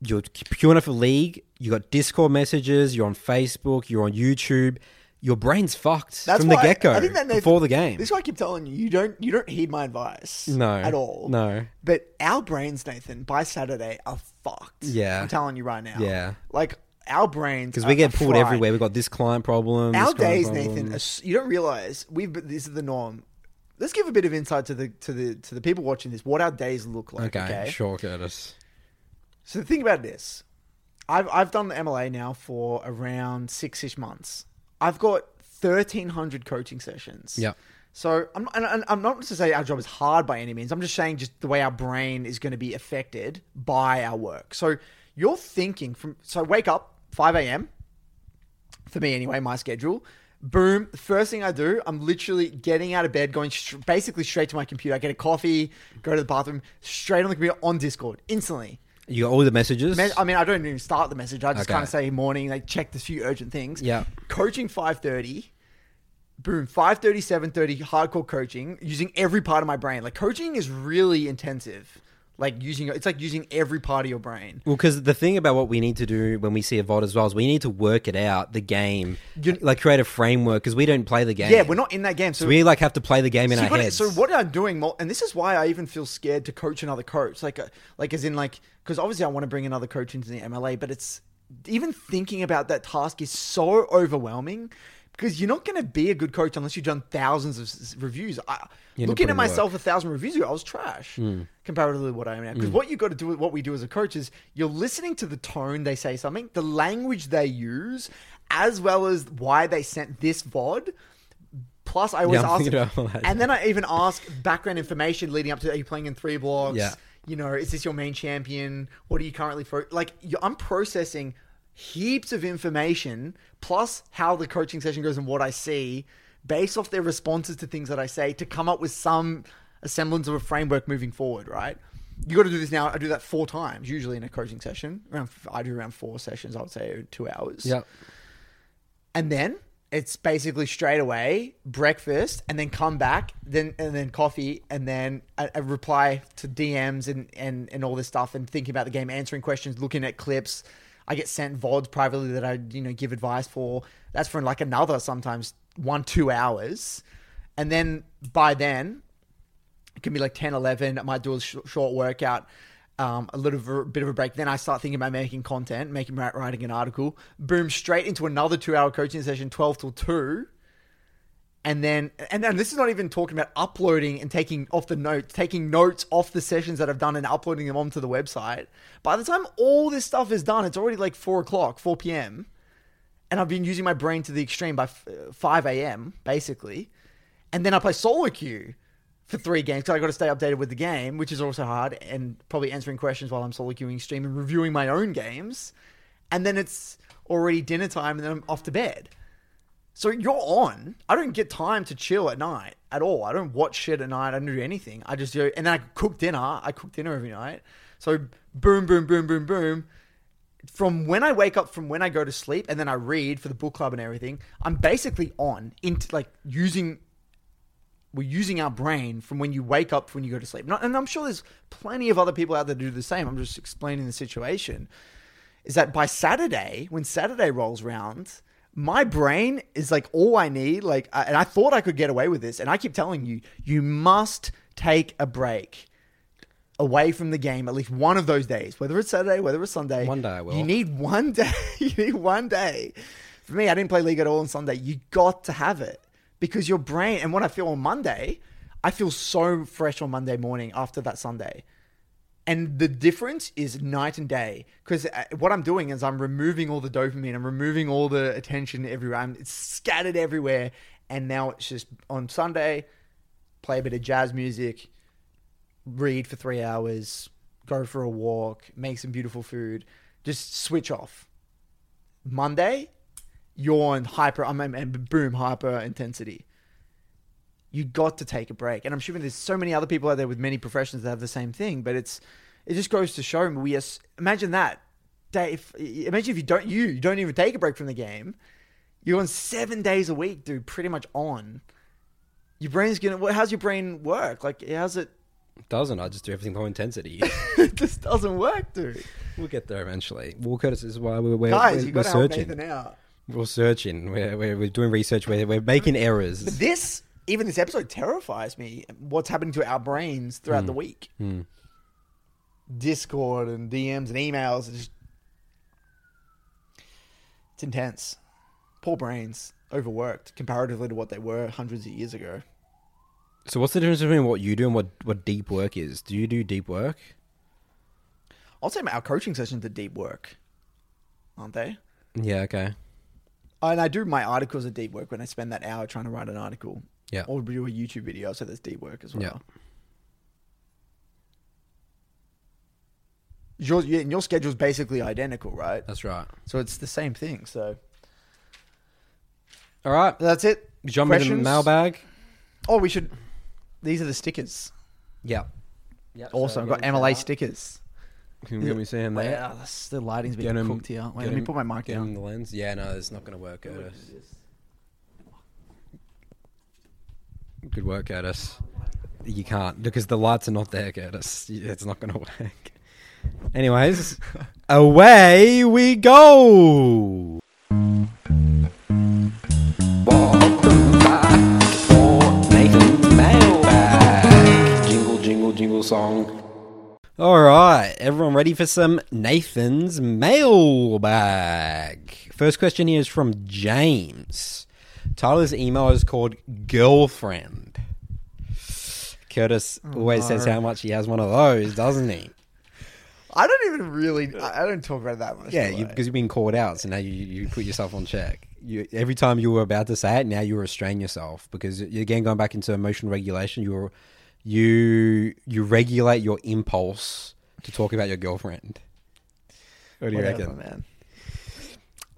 You're queuing up for league. You got Discord messages. You're on Facebook. You're on YouTube. Your brain's fucked That's from the why- get go I think that Nathan- before the game. This is why I keep telling you, you don't you don't heed my advice. No, At all. no. But our brains, Nathan, by Saturday are fucked. Yeah. I'm telling you right now. Yeah. Like our brains Because we are get pulled fried. everywhere. We got this client problem. this Our client days, problem. Nathan, are s- you don't realize we've been- this is the norm. Let's give a bit of insight to the to the to the people watching this. What our days look like. Okay, Okay. sure, Curtis. So think about this, I've I've done the MLA now for around six ish months. I've got thirteen hundred coaching sessions. Yeah. So I'm and, I'm not to say our job is hard by any means. I'm just saying just the way our brain is going to be affected by our work. So you're thinking from so wake up five a.m. for me anyway, my schedule. Boom. First thing I do, I'm literally getting out of bed, going str- basically straight to my computer. I get a coffee, go to the bathroom, straight on the computer on Discord instantly. You got all the messages. Me- I mean, I don't even start the message. I just Okay. kind of say morning. They check the few urgent things. Yeah. Coaching five thirty. Boom. 5.30, 7.30, hardcore coaching, using every part of my brain. Like, coaching is really intensive. Like, using it's like using every part of your brain. Well, because the thing about what we need to do when we see a VOD as well is we need to work it out, the game, You- like create a framework because we don't play the game. Yeah, we're not in that game. So, So we like have to play the game in so, our gotta- heads. so what I'm doing, and this is why I even feel scared to coach another coach. Like, uh, like as in like, because obviously I want to bring another coach into the MLA, but it's even thinking about that task is so overwhelming because you're not going to be a good coach unless you've done thousands of s- reviews. I, looking at work. myself a thousand reviews ago, I was trash hmm. comparatively to what I am now. Because hmm. what you've got to do, what we do as a coach is you're listening to the tone they say something, the language they use, as well as why they sent this VOD. Plus, I always Yeah, ask, thinking about all that. and then I even ask background information leading up to: Are you playing in three blocks? Yeah. You know, is this your main champion? What are you currently for? Like, I'm processing heaps of information plus how the coaching session goes and what I see based off their responses to things that I say to come up with some a semblance of a framework moving forward, right? you got to do this now. I do that four times usually in a coaching session. Around I do around four sessions. I would say two hours. Yeah. and then it's basically straight away breakfast and then come back then and then coffee and then a, a reply to dms and, and and all this stuff and thinking about the game answering questions looking at clips i get sent vods privately that i you know give advice for. That's for like another sometimes one two hours. And then by then it can be like 10 11 i might do a sh- short workout um, a little v- bit of a break. Then i start thinking about making content making writing an article. Boom straight into another two hour coaching session 12 till 2 and then and this is not even talking about uploading and taking off the notes taking notes off the sessions that i've done and uploading them onto the website by the time all this stuff is done it's already like 4 o'clock 4 p.m and i've been using my brain to the extreme by f- uh, 5 a.m basically and then i play solo queue for three games because I got to stay updated with the game, which is also hard, and probably answering questions while I'm solo queuing stream and reviewing my own games. And then it's already dinner time, and then I'm off to bed. So you're on. I don't get time to chill at night at all. I don't watch shit at night. I don't do anything. I just do, and then I cook dinner. I cook dinner every night. So boom, boom, boom, boom, boom. From when I wake up, from when I go to sleep, and then I read for the book club and everything, I'm basically on into like using we're using our brain from when you wake up when you go to sleep. And I'm sure there's plenty of other people out there do the same. I'm just explaining the situation. Is that by Saturday, when Saturday rolls round, my brain is like all I need. Like, I- and I thought I could get away with this. And I keep telling you, you must take a break away from the game at least one of those days, whether it's Saturday, whether it's Sunday. One day I will. You need one day. you need one day. For me, I didn't play league at all on Sunday. You got to have it because your brain and what I feel on Monday, I feel so fresh on Monday morning after that Sunday. And the difference is night and day because uh, what I'm doing is I'm removing all the dopamine, I'm removing all the attention everywhere. I'm, it's scattered everywhere. And now it's just on Sunday, play a bit of jazz music, read for three hours, go for a walk, make some beautiful food, just switch off. Monday, you're on hyper, I'm and boom, hyper intensity. You got to take a break, and I'm sure there's so many other people out there with many professions that have the same thing. But it's it just goes to show we are, imagine that. Dave, imagine if you don't you, you don't even take a break from the game. You're on seven days a week, dude, pretty much on. Your brain's gonna. what- How's your brain work? Like, how's it? Doesn't I just do everything low intensity? it just doesn't work, dude. we'll get there eventually. Well, Curtis, this is why we're, we're, Guys, we're, we're to searching. We're searching. We're, we're, we're doing research. We're, we're making errors. But this, even this episode, terrifies me. What's happening to our brains throughout hmm. the week? Hmm. Discord and DMs and emails. It's, just, it's intense. Poor brains, overworked comparatively to what they were hundreds of years ago. So, what's the difference between what you do and what, what deep work is? Do you do deep work? I'll say our coaching sessions are deep work, aren't they? Yeah. Okay. And I do my articles are deep work when I spend that hour trying to write an article. Yeah. Or do a YouTube video, so there's deep work as well. Yeah. Your, yeah, and your schedule's basically identical, right? That's right. So it's the same thing. So All right. that's it. Jump into the mailbag. Oh, we should. These are the stickers. Yeah. Yeah. Also, I've got MLA stickers. Can we see him there? Wow, that's, the lighting's Get being him- cooked here. Wait, let me him- put my mic Get down. the lens. Yeah. No, it's not going to work, Curtis. Good work, Curtis. You can't because the lights are not there, Curtis. It's not going to work. Anyways, away we go. Welcome back for Nathan's mailbag. Jingle, jingle, jingle song. All right, everyone ready for some Nathan's mailbag? First question here is from James. Tyler's email is called Girlfriend. Curtis oh, always says how much he has one of those, doesn't he? I don't even really. I I don't talk about it that much. Yeah, do you, I? because you've been called out, so now you, you put yourself on check. You, every time you were about to say it, now you restrain yourself because again, going back into emotional regulation, you you you regulate your impulse to talk about your girlfriend. What do you Whatever, reckon? man.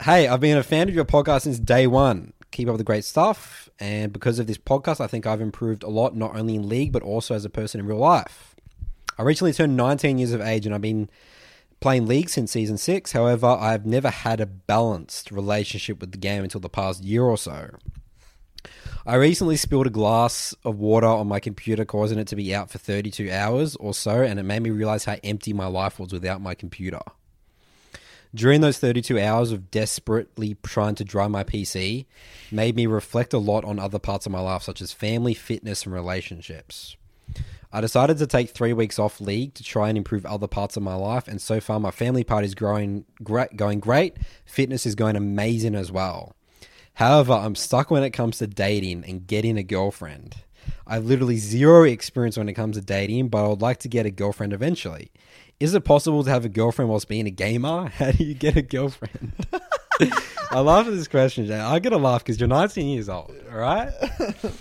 Hey, I've been a fan of your podcast since day one. Keep up the great stuff, and because of this podcast, I think I've improved a lot, not only in league but also as a person in real life. I recently turned 19 years of age and I've been playing League since season 6. However, I've never had a balanced relationship with the game until the past year or so. I recently spilled a glass of water on my computer, causing it to be out for 32 hours or so, and it made me realize how empty my life was without my computer. During those 32 hours of desperately trying to dry my PC, made me reflect a lot on other parts of my life, such as family, fitness, and relationships. I decided to take three weeks off league to try and improve other parts of my life, and so far my family part is growing great, going great. Fitness is going amazing as well. However, I'm stuck when it comes to dating and getting a girlfriend. I have literally zero experience when it comes to dating, but I would like to get a girlfriend eventually. Is it possible to have a girlfriend whilst being a gamer? How do you get a girlfriend? I laugh at this question, Jay. I get a laugh because you're 19 years old, all right?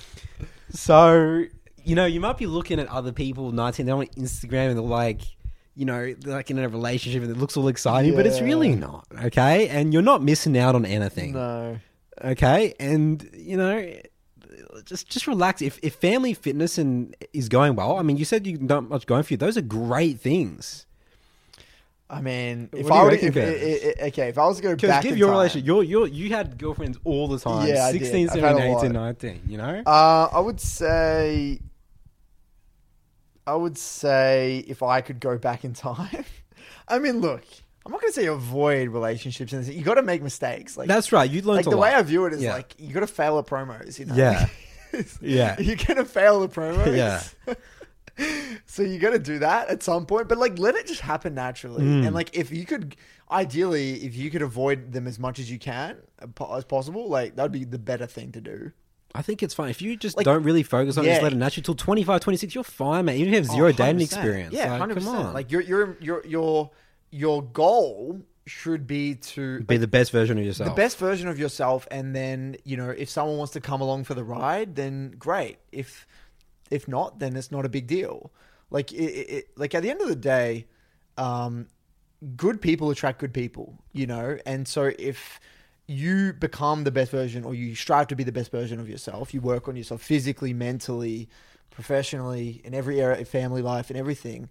so, you know, you might be looking at other people 19, they're on Instagram and they're like, you know, they're like in a relationship and it looks all exciting, but it's really not, okay? And you're not missing out on anything No. okay and you know just just relax if, if family fitness and is going well i mean you said you don't much going for you those are great things I mean, if What do I were reckon, to, if, Curtis? i- i- okay, if I was to go back give in your time, relationship you're, you're, you had girlfriends all the time Yeah, I did. 16 I've 17 18 lot. 19 you know Uh, I would say, I would say if I could go back in time. I mean, look, I'm not going to say avoid relationships, and you got to make mistakes. Like that's right you learned like the lot. way I view it is Yeah. like you got to fail at promos. You know. Yeah. Yeah. You're gonna fail the promos. Yeah. so you got to do that at some point, but like let it just happen naturally. Mm. And like if you could, ideally, if you could avoid them as much as you can as possible, like that'd be the better thing to do. i think it's fine if you just Like- don't really focus on it Yeah. just let it naturally till 25 26 you're fine man even if you have zero Oh, dating 100%. experience Yeah, like, hundred come percent. on Like your your your your your goal should be to be the best version of yourself the best version of yourself and then you know if someone wants to come along for the ride then great if if not then it's not a big deal. Like it, it, like at the end of the day um good people attract good people you know? And so if you become the best version or you strive to be the best version of yourself you work on yourself physically mentally professionally in every area of family life and everything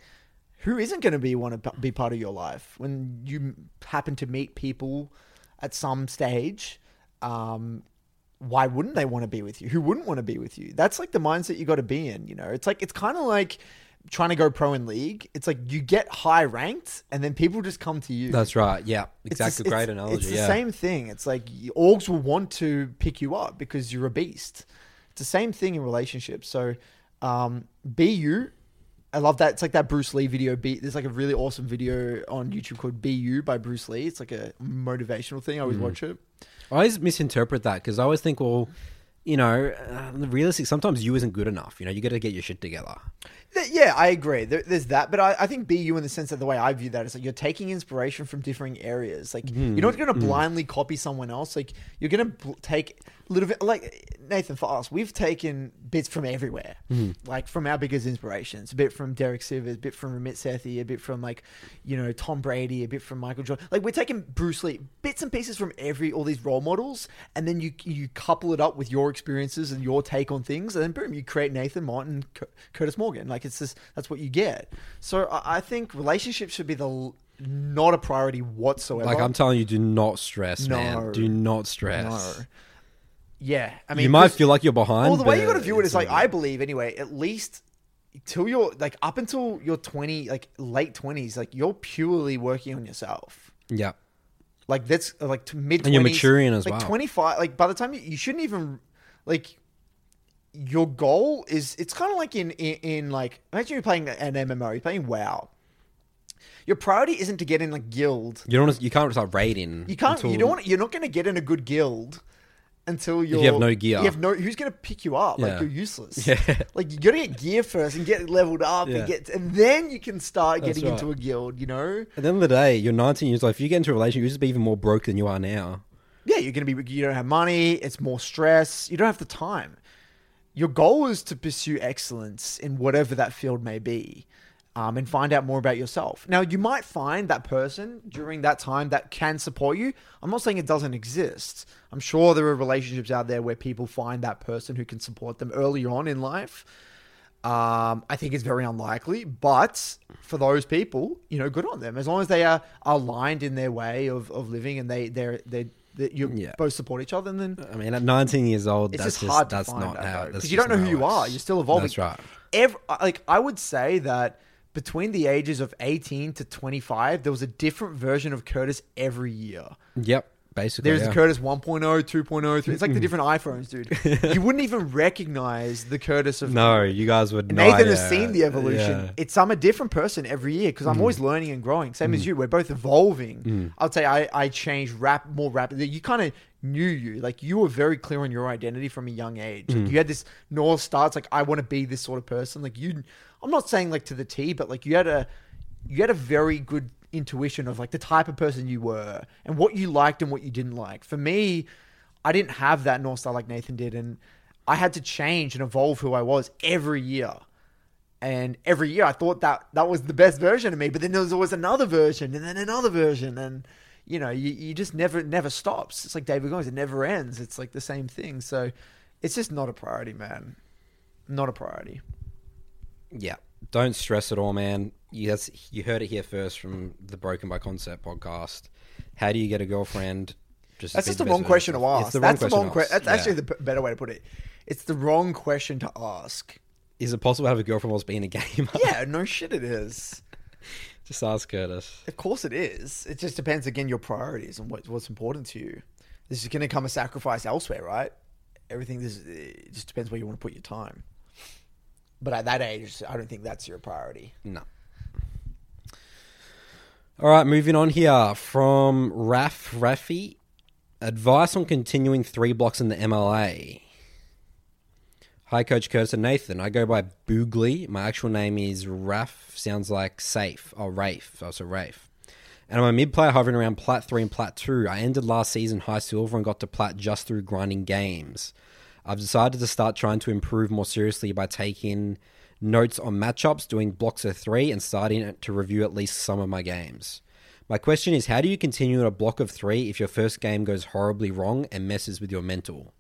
who isn't going to be want to be part of your life? When you happen to meet people at some stage um why wouldn't they want to be with you who wouldn't want to be with you that's like the mindset you got to be in you know it's like it's kind of like trying to go pro in league it's like you get high ranked and then people just come to you that's right yeah exactly the- great it's- analogy It's the yeah same thing. It's like orgs will want to pick you up because you're a beast. It's the same thing in relationships. So, um, be you. I love that. It's like that Bruce Lee video. Be there's like a really awesome video on YouTube called "Be You" by Bruce Lee. It's like a motivational thing. I Mm. always watch it. I always misinterpret that because I always think, well, you know, uh, realistic. Sometimes you isn't good enough. You know, you got to get your shit together. Yeah, I agree. There, there's that, but I, I think be you in the sense that the way I view that is like you're taking inspiration from differing areas. Like hmm, you're not going to hmm. blindly copy someone else. Like you're going to bl- take a little bit. Like Nathan for us, we've taken bits from everywhere. Hmm. Like from our biggest inspirations, a bit from Derek Sivers, a bit from Ramit Sethi, a bit from like you know Tom Brady, a bit from Michael Jordan. Like we're taking Bruce Lee, bits and pieces from every all these role models, and then you you couple it up with your experiences and your take on things, and then boom, you create Nathan Martin, Cur- Curtis Morgan. Like it's just that's what you get. So I, I think relationships should be the not a priority whatsoever. Like I'm telling you, do not stress, No. man. Do not stress. no. Yeah, I mean, you might feel like you're behind. well, the way you got to view it is it's like I believe anyway. At least till you're like up until you're twenty, like late twenties, like you're purely working on yourself. yeah, Like that's like to mid And you're maturing as like well. Twenty five, like by the time you, you shouldn't even like your goal is it's kind of like in, in in like imagine you're playing an MMO, you're playing WoW. Your priority isn't to get in a guild. you don't. You can't start raiding. You can't. until- you don't. Want, you're not going to get in a good guild until you're. you have no gear. You have no. Who's going to pick you up? Yeah. Like you're useless. Yeah. Like you got to get gear first and get leveled up Yeah. and get, and then you can start That's getting right. into a guild. You know. At the end of the day, you're 19 years old. If you get into a relationship, you just be even more broke than you are now. Yeah, you're going to be. You don't have money. It's more stress. You don't have the time. Your goal is to pursue excellence in whatever that field may be. Um, and find out more about yourself. Now, you might find that person during that time that can support you. I'm not saying it doesn't exist. I'm sure there are relationships out there where people find that person who can support them early on in life. Um, I think it's very unlikely, but for those people, you know, good on them. As long as they are aligned in their way of, of living and they they're they that you Yeah. both support each other, And then I mean, at 19 years old, it's that's just just, hard to that's find not that, how that's you don't know who you are. You're still evolving. That's right. Ev like I would say that between the ages of 18 to 25, there was a different version of Curtis every year. Yep, basically. There's yeah. the Curtis 1.0, 2.0, 3. It's like the different iPhones, dude. you wouldn't even recognize the Curtis of No, you guys would. Nathan idea. has seen the evolution. Yeah. It's I'm a different person every year because I'm mm. always learning and growing. Same as mm. you. We're both evolving. Mm. I'd say I, I changed rap more rapidly. You kind of knew you. Like you were very clear on your identity from a young age. Like you had this north star. It's like I want to be this sort of person. Like you I'm not saying like to the T, but like you had a you had a very good intuition of like the type of person you were and what you liked and what you didn't like. For me, I didn't have that North Star like Nathan did, and I had to change and evolve who I was every year. And every year I thought that that was the best version of me, but then there was always another version and then another version. And, you know, you, you just never, never stops. It's like David Goggins, it never ends. It's like the same thing. So it's just not a priority, man. Not a priority. Yeah. Don't stress at all, man. You, that's, you heard it here first from the Broken by Concept podcast. How do you get a girlfriend? Just That's just the wrong question to ask. The That's the wrong question. That's actually the better way to put it. It's the wrong question to ask. Is it possible to have a girlfriend whilst being a gamer? Yeah, no shit, it is. Just ask Curtis. Of course, it is. It just depends again your priorities and what, what's important to you. This is going to come a sacrifice elsewhere, right? Everything this it just depends where you want to put your time. But at that age, I don't think that's your priority. No. All right, moving on here from Raf Rafi. Advice on continuing three blocks in the MLA. Hi, Coach Curtis and Nathan. I go by Boogly. My actual name is Raf. Sounds like safe. Oh, Rafe. Oh, so Rafe. And I'm a mid player hovering around Plat 3 and Plat 2. I ended last season high silver and got to Plat just through grinding games. I've decided to start trying to improve more seriously by taking notes on matchups, doing blocks of three, and starting to review at least some of my games. My question is how do you continue a block of three if your first game goes horribly wrong and messes with your mental?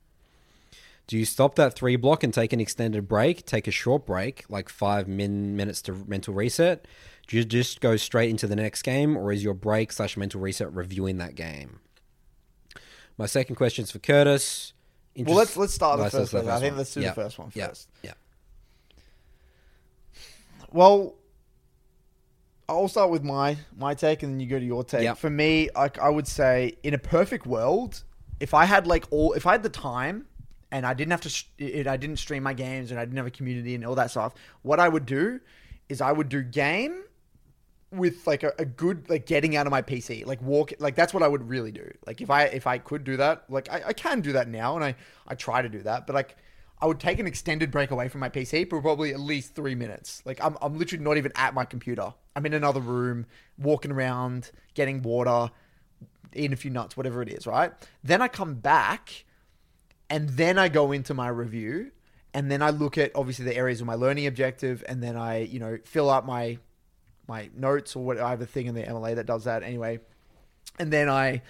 Do you stop that three block and take an extended break, take a short break, like five min- minutes to mental reset? Do you just go straight into the next game, or is your break slash mental reset reviewing that game? My second question is for Curtis. Well, let's let's start with the Let's- first let's one. I think let's do Yeah. the first one first. Yeah. Yeah. Well, I'll start with my my take, and then you go to your take. Yep. For me, like I would say, in a perfect world, if I had like all, if I had the time, and I didn't have to, it, I didn't stream my games, and I didn't have a community and all that stuff, what I would do is I would do game with like a, a good like getting out of my PC, like walk, like that's what I would really do. Like if I if I could do that, like I, I can do that now, and I I try to do that, but like. I would take an extended break away from my PC for probably at least three minutes. Like I'm, I'm literally not even at my computer. I'm in another room, walking around, getting water, eating a few nuts, whatever it is, right? Then I come back, and then I go into my review, and then I look at obviously the areas of my learning objective, and then I, you know, fill out my my notes or what I have a thing in the MLA that does that anyway, and then I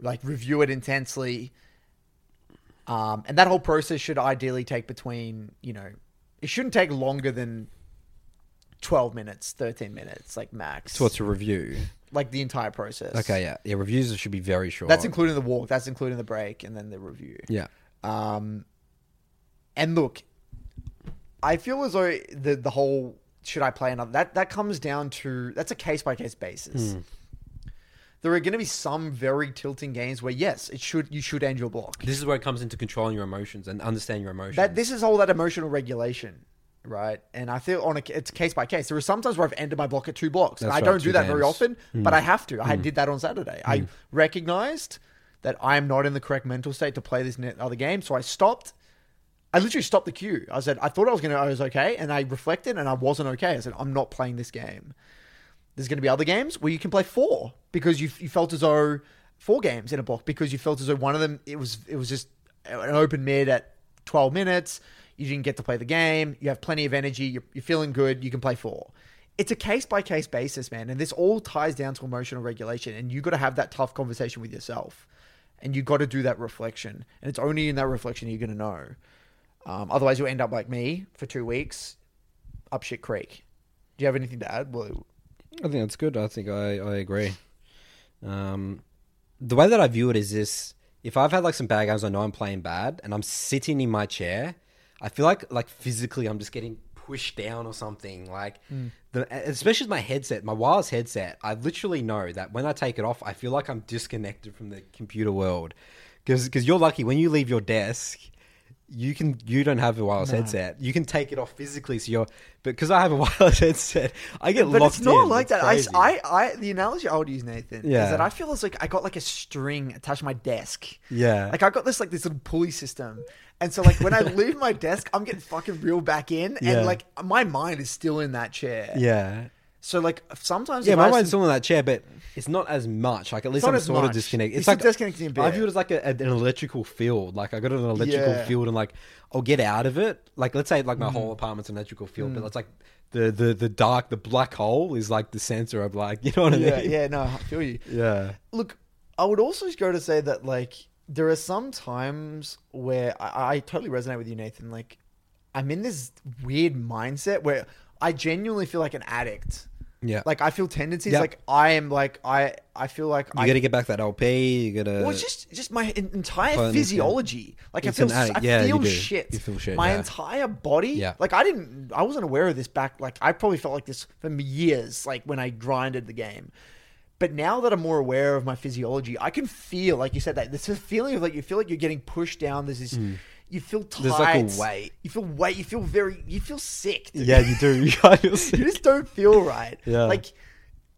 like review it intensely. Um, and that whole process should ideally take between, you know, it shouldn't take longer than 12 minutes, 13 minutes, like max. So what's a review? like the entire process. Okay, yeah. Yeah, reviews should be very short. That's including the walk, that's including the break, and then the review. Yeah. Um, and look, I feel as though the the whole should I play another that that comes down to that's a case by case basis. Hmm. There are going to be some very tilting games where yes, it should you should end your block. This is where it comes into controlling your emotions and understanding your emotions. That this is all that emotional regulation, right? And I feel on a it's case by case. There are sometimes where I've ended my block at two blocks. and That's I right, don't do that very games. often, hmm. but I have to. I hmm. did that on Saturday. I recognized that I am not in the correct mental state to play this other game, so I stopped. I literally stopped the queue. I said I thought I was gonna I was okay, and I reflected and I wasn't okay. I said I'm not playing this game. There's going to be other games where you can play four because you you felt as though four games in a block because you felt as though one of them it was it was just an open mid at 12 minutes. You didn't get to play the game. You have plenty of energy. You're, you're feeling good. You can play four. It's a case by case basis, man, and this all ties down to emotional regulation. And you got to have that tough conversation with yourself, and you got to do that reflection. And it's only in that reflection you're going to know. Um, otherwise, you'll end up like me for two weeks, up shit creek. Do you have anything to add? Well, I think that's good. I think I, I agree. Um, the way that I view it is this: if I've had like some bad games, I know I'm playing bad, and I'm sitting in my chair, I feel like like physically I'm just getting pushed down or something. Like the especially with my headset, my wireless headset, I literally know that when I take it off, I feel like I'm disconnected from the computer world. Because you're lucky when you leave your desk, you can you don't have a wireless headset. You can take it off physically, so you're. But because I have a wireless headset, I get but locked it's not in. like It's that. I, crazy. I, I, the analogy I would use, Nathan, Yeah. is that I feel as like I got like a string attached to my desk. Yeah. Like I got this like this little pulley system, and so like when I leave my desk, I'm getting fucking reeled back in, Yeah. and like my mind is still in that chair. yeah. So like sometimes Yeah, my mind's still in that chair, but it's not as much. Like at least not I'm as sort much. of disconnected. You're It's like disconnecting a bit. I view it as like a, an electrical field. Like I got an electrical Yeah. field, and like I'll get out of it. Like let's say like my Mm. whole apartment's an electrical field, but it's like the, the the dark, the black hole is like the center of like you know what I yeah, mean? yeah, no, I feel you. yeah, Look, I would also go to say that like there are some times where I, I totally resonate with you, Nathan. Like I'm in this weird mindset where I genuinely feel like an addict. Yeah. Like I feel tendencies. Yep. Like I am like I. I feel like you I. got to get back that LP. You got to. well, it's just just my entire physiology. Like I feel. I Yeah, feel do. shit. You feel shit, My yeah. entire body. Yeah. Like I didn't. I wasn't aware of this back. Like I probably felt like this for years. Like when I grinded the game. But now that I'm more aware of my physiology, I can feel, like you said, that this feeling of like you feel like you're getting pushed down. There's this, mm. You feel tight. There's like a weight. You feel weight. You feel very. You feel sick. yeah, you do. You you just don't feel right. Yeah. Like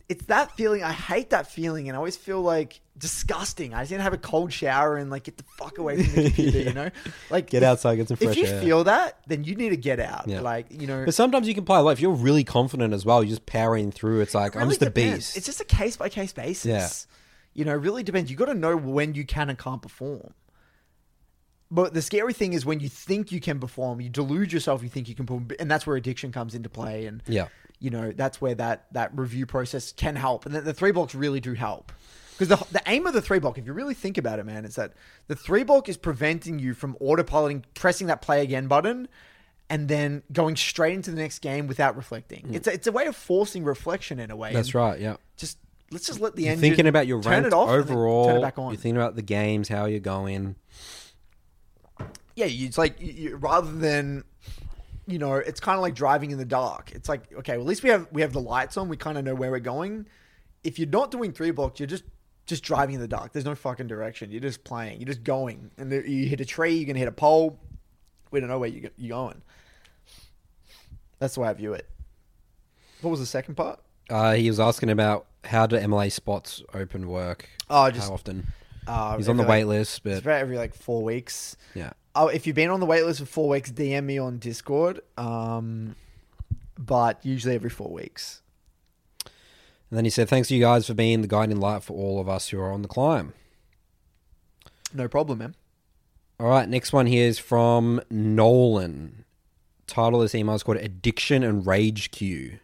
it's that feeling. I hate that feeling, and I always feel like disgusting. I just need to have a cold shower and like get the fuck away from the computer. Yeah. You know, like Get outside, get some fresh air. If you air. feel that, then you need to get out. Yeah. Like you know, But sometimes you can play a lot. If you're really confident as well, you're just powering through. It's like it I'm really just a beast. It's just a case by case basis. Yeah. You know, it really depends. You got to know when you can and can't perform. But the scary thing is when you think you can perform, you delude yourself. You think you can perform, and that's where addiction comes into play. And Yeah. you know that's where that that review process can help, and the, the three blocks really do help. Because the, the aim of the three block, if you really think about it, man, is that the three block is preventing you from autopiloting, pressing that play again button, and then going straight into the next game without reflecting. It's a, it's a way of forcing reflection in a way. Mm. That's right. Yeah. Just let's just let the You're engine thinking about your turn it off overall. turn it back on. You're thinking about the games, how you're going. Yeah, it's like you, rather than you know, it's kind of like driving in the dark. It's like okay, well, at least we have we have the lights on. We kind of know where we're going. If you're not doing three blocks, you're just just driving in the dark. There's no fucking direction. You're just playing. You're just going, and there- you hit a tree. You're gonna hit a pole. We don't know where you you're going. That's the way I view it. What was the second part? Uh, he was asking about how do MLA spots open work? Oh, just how often? uh, He's on the wait like- list, It's but about every like four weeks. yeah. Oh, if you've been on the waitlist for four weeks, DM me on Discord. Um, but usually every four weeks. And then he said, "Thanks to you guys for being the guiding light for all of us who are on the climb." No problem, man. All right, next one here is from Nolan. Title of this email is called Addiction and Rage Queue.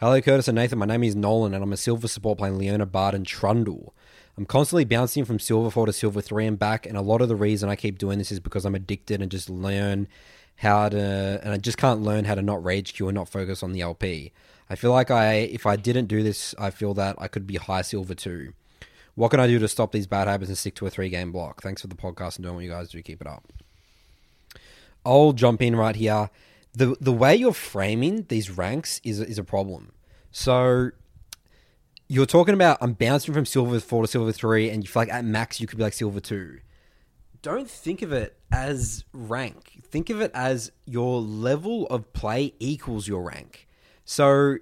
Hello, Curtis and Nathan. My name is Nolan, and I'm a silver support playing Leona Bard and Trundle. I'm constantly bouncing from silver four to silver three and back, and a lot of the reason I keep doing this is because I'm addicted and just learn how to, and I just can't learn how to not rage queue and not focus on the LP. I feel like I, if I didn't do this, I feel that I could be high silver too. What can I do to stop these bad habits and stick to a three game block? Thanks for the podcast and doing what you guys do. Keep it up. I'll jump in right here. The the way you're framing these ranks is is a problem. So you're talking about I'm bouncing from silver four to silver three, and you feel like at max you could be like silver two. Don't think of it as rank. Think of it as your level of play equals your rank. So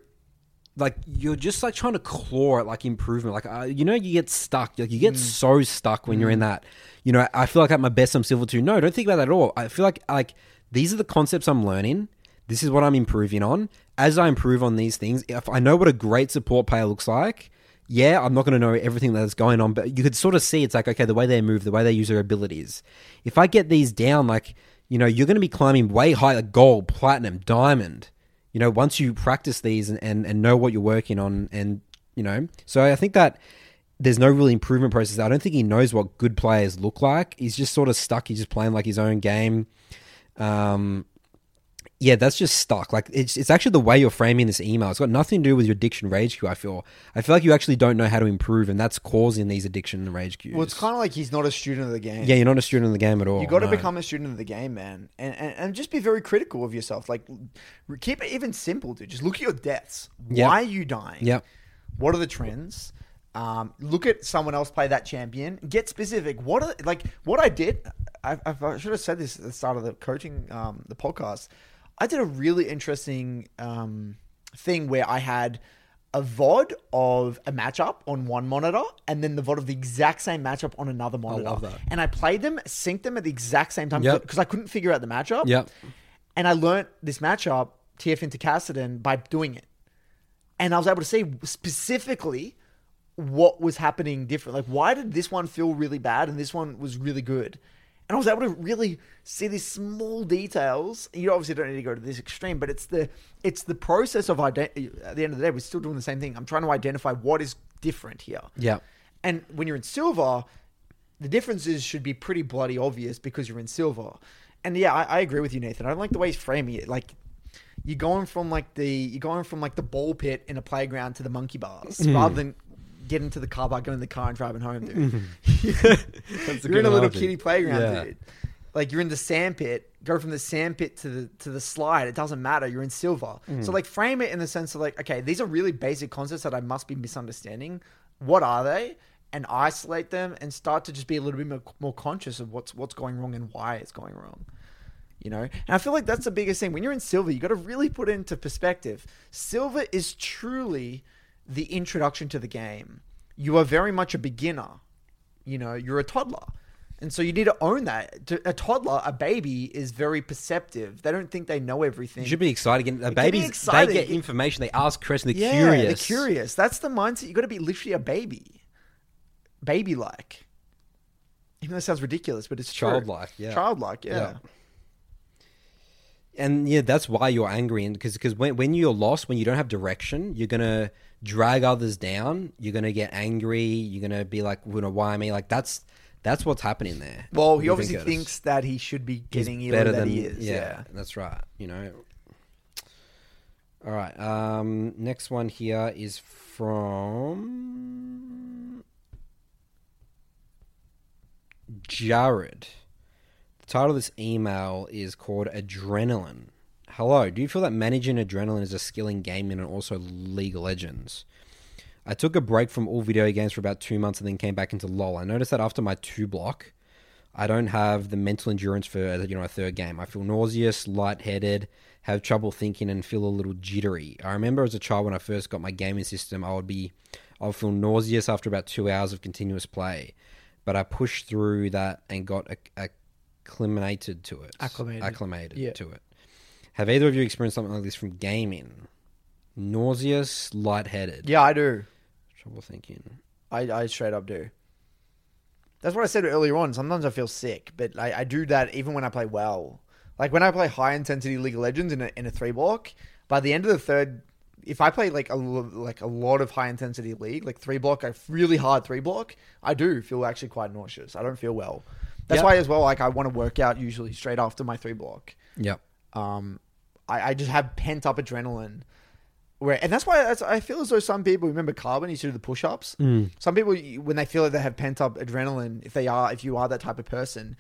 like you're just like trying to claw at like improvement. Like uh, you know you get stuck. Like you get so stuck when you're in that. You know i feel like at my best i'm silver two. No don't think about that at all. I feel like like these are the concepts i'm learning. This is what i'm improving on as i improve on these things if i know what a great support player looks like yeah i'm not going to know everything that's going on but you could sort of see it's like okay the way they move the way they use their abilities if i get these down like you know you're going to be climbing way higher like gold platinum diamond you know, once you practice these and, and, and know what you're working on, and, you know, so I think that there's no really improvement process. I don't think he knows what good players look like. He's just sort of stuck. He's just playing like his own game. Um, yeah, that's just stuck. Like it's it's actually the way you're framing this email. It's got nothing to do with your addiction rage queue. I feel. I feel like you actually don't know how to improve, and that's causing these addiction and rage queues. Well, it's kind of like he's not a student of the game. yeah, you're not a student of the game at all. You got to no. become a student of the game, man, and, and and just be very critical of yourself. Like, keep it even simple, dude. Just look at your deaths. Yep. Why are you dying? Yep. What are the trends? Um, look at someone else play that champion. Get specific. What are like what I did? I, I, I should have said this at the start of the coaching, um, the podcast. I did a really interesting um, thing where I had a VOD of a matchup on one monitor and then the VOD of the exact same matchup on another monitor. love that. And I played them, synced them at the exact same time Yep. because I couldn't figure out the matchup. Yep. And I learnt this matchup, TF into Cassidy, by doing it. And I was able to see specifically what was happening different. Like, why did this one feel really bad and this one was really good? And I was able to really see these small details. You obviously don't need to go to this extreme, but it's the it's the process of ident- At the end of the day, we're still doing the same thing. I'm trying to identify what is different here. Yeah. And when you're in silver, the differences should be pretty bloody obvious because you're in silver. And yeah, I, I agree with you, Nathan. I don't like the way he's framing it. Like you're going from like the you're going from like the ball pit in a playground to the monkey bars mm. rather than getting to the car park, going in the car and driving home, dude. That's you're in a little analogy. kiddie playground, Yeah. dude. Like you're in the sand pit. Go from the sand pit to the to the slide. It doesn't matter. You're in silver. Mm. So like frame it in the sense of like, okay, these are really basic concepts that I must be misunderstanding. What are they? And isolate them and start to just be a little bit more, more conscious of what's what's going wrong and why it's going wrong. You know, and I feel like that's the biggest thing. When you're in silver, you got to really put it into perspective. Silver is truly the introduction to the game. You are very much a beginner. You know, you're a toddler. And so you need to own that. A toddler, a baby, is very perceptive. They don't think they know everything. You should be excited. Again. The be babies, they get information. They ask questions. They're yeah, curious. they're curious. That's the mindset. You got to be literally a baby, baby like. Even though it sounds ridiculous, but it's true. Childlike, yeah. Childlike, yeah. Yeah. and yeah, that's why you're angry, and because because when when you're lost, when you don't have direction, you're gonna drag others down. You're gonna get angry. You're gonna be like, you know, why me? Like that's that's what's happening there. Well, he obviously Curtis. thinks that he should be He's getting better than he is. Yeah. that's right. You know. All right. Um, next one here is from Jared. The title of this email is called Adrenaline. Hello, do you feel that managing adrenaline is a skill in gaming and also League of Legends? I took a break from all video games for about two months and then came back into LoL. I noticed that after my two block, I don't have the mental endurance for uh, you know a third game. I feel nauseous, lightheaded, have trouble thinking, and feel a little jittery. I remember as a child when I first got my gaming system, I would be, I would feel nauseous after about two hours of continuous play, but I pushed through that and got acc- acclimated to it. Acclimated. acclimated Yeah. to it. Have either of you experienced something like this from gaming? Nauseous, lightheaded, Yeah, I do. trouble thinking. I, I straight up do. That's what I said earlier on. Sometimes I feel sick, but I, I do that even when I play well. Like when I play high intensity League of Legends in a, in a three block, by the end of the third, if I play like a like a lot of high intensity league, like three block, a really hard three block, I do feel actually quite nauseous. I don't feel well. That's Yep. why as well, like I want to work out usually straight after my three block. Yep. Um, I, I just have pent up adrenaline. Where, and that's why I feel as though some people remember Carbon used to do the push ups. Some people, when they feel like they have pent up adrenaline, if they are, if you are that type of person,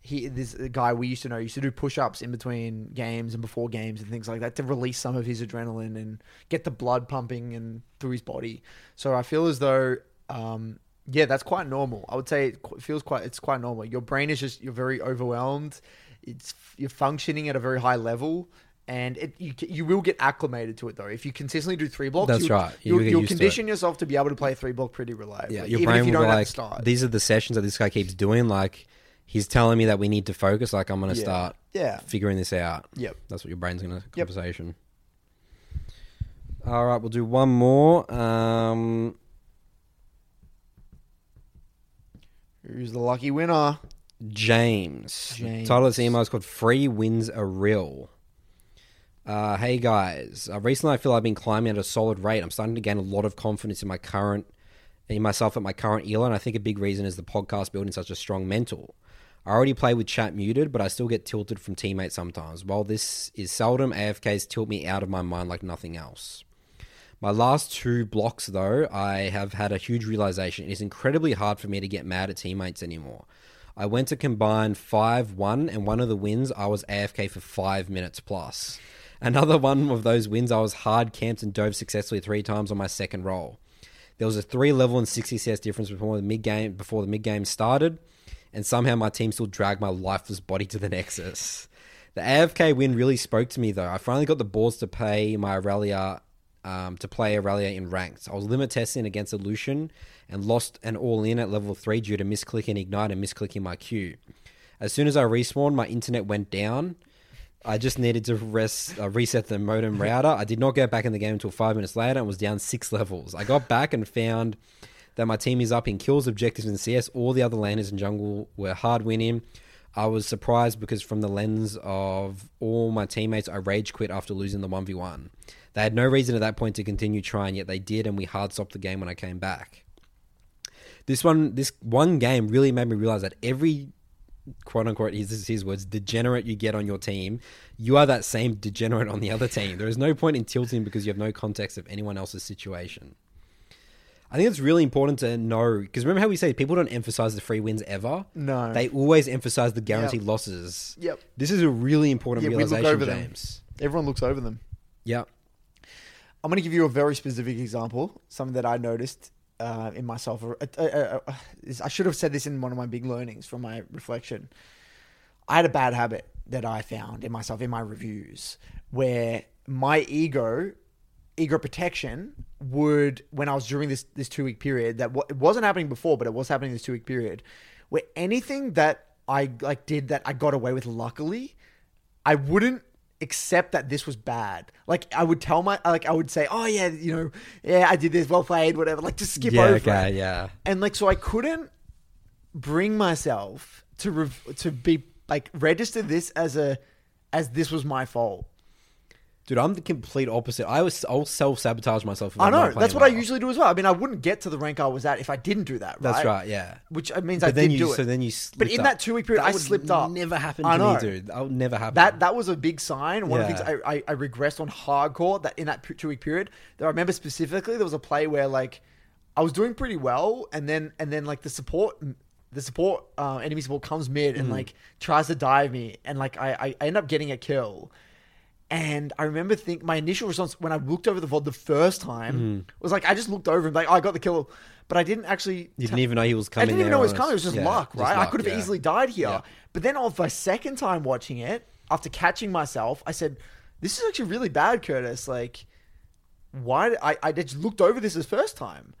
he this guy we used to know used to do push ups in between games and before games and things like that to release some of his adrenaline and get the blood pumping and through his body. So I feel as though, um, yeah, that's quite normal. I would say it feels quite it's quite normal. Your brain is just you're very overwhelmed. It's you're functioning at a very high level. And it, you, you will get acclimated to it though. If you consistently do three blocks, That's you, right. You You'll, you'll to condition yourself to be able to play three block pretty reliably. Yeah, your even brain if you don't like, start. these are the sessions that this guy keeps doing. Like, he's telling me that we need to focus. Like, I'm going to Yeah. start Yeah. figuring this out. Yep. That's what your brain's going to Yep. conversation. All right, we'll do one more. Um, Who's the lucky winner? James. James. Title of this email is called "Free Wins Are Real." Uh, hey guys, uh, recently I feel I've been climbing at a solid rate. I'm starting to gain a lot of confidence in my current, in myself at my current elo, and I think a big reason is the podcast building such a strong mental. I already play with chat muted, but I still get tilted from teammates sometimes. While this is seldom, AFKs tilt me out of my mind like nothing else. My last two blocks, though, I have had a huge realization. It is incredibly hard for me to get mad at teammates anymore. I went to combine 5 1, and one of the wins, I was AFK for five minutes plus. Another one of those wins, I was hard camped and dove successfully three times on my second role. There was a three level and 60 CS difference before the mid game before the mid game started, and somehow my team still dragged my lifeless body to the Nexus. The AFK win really spoke to me though. I finally got the balls to pay my Aurelia um, to play Aurelia in ranked. I was limit testing against a Lucian and lost an all in at level 3 due to misclicking Ignite and misclicking my Q. As soon as I respawned, my internet went down. I just needed to rest, uh, reset the modem router. I did not get back in the game until five minutes later and was down six levels. I got back and found that my team is up in kills, objectives, and CS. All the other laners in jungle were hard winning. I was surprised because, from the lens of all my teammates, I rage quit after losing the 1v1. They had no reason at that point to continue trying, yet they did, and we hard stopped the game when I came back. This one, this one game really made me realize that every quote unquote, his, his words, degenerate you get on your team, you are that same degenerate on the other team. There is no point in tilting because you have no context of anyone else's situation. I think it's really important to know because remember how we say people don't emphasize the free wins ever. No. they always emphasize the guaranteed Yep. losses. Yep. This is a really important Yeah, realization, over them. James. Everyone looks over them. Yep. I'm going to give you a very specific example, something that I noticed uh, in myself. Uh, uh, uh, uh, I should have said this in one of my big learnings from my reflection. I had a bad habit that I found in myself in my reviews where my ego, ego protection, would when I was during this this two week period that wa- it wasn't happening before, but it was happening this two week period, where anything that I like did that I got away with luckily, I wouldn't accept that this was bad. Like I would tell my like I would say, "Oh yeah, you know, yeah, I did this, well played, whatever." Like just skip Yeah. over Okay. it. Yeah. And like so I couldn't bring myself to rev- to be like register this as a as this was my fault. Dude, I'm the complete opposite. I was I'll self sabotage myself. if I I'm know not that's playing what I well. usually do as well. I mean, I wouldn't get to the rank I was at if I didn't do that. Right? That's right. Yeah. Which means But I then did you do it. so then you but slipped in up. that two week period, I would slipped up. Never happened I to know. me, dude. That would never happen. That that was a big sign. One of the Yeah. things I, I, I regressed on hardcore that in that two week period. That I remember specifically, there was a play where like I was doing pretty well, and then and then like the support the support uh, enemy support comes mid Mm. and like tries to dive me, and like I, I I end up getting a kill. And I remember think my initial response when I looked over the VOD the first time was like I just looked over and like oh, I got the kill, but I didn't actually. Mm. you didn't even know he was coming. I didn't even know it was coming. It was just Yeah, luck, right? I luck, could have yeah. easily died here. Yeah. But then on my second time watching it, after catching myself, I said, "This is actually really bad, Curtis. Like, why?" did- I I just looked over this the first time,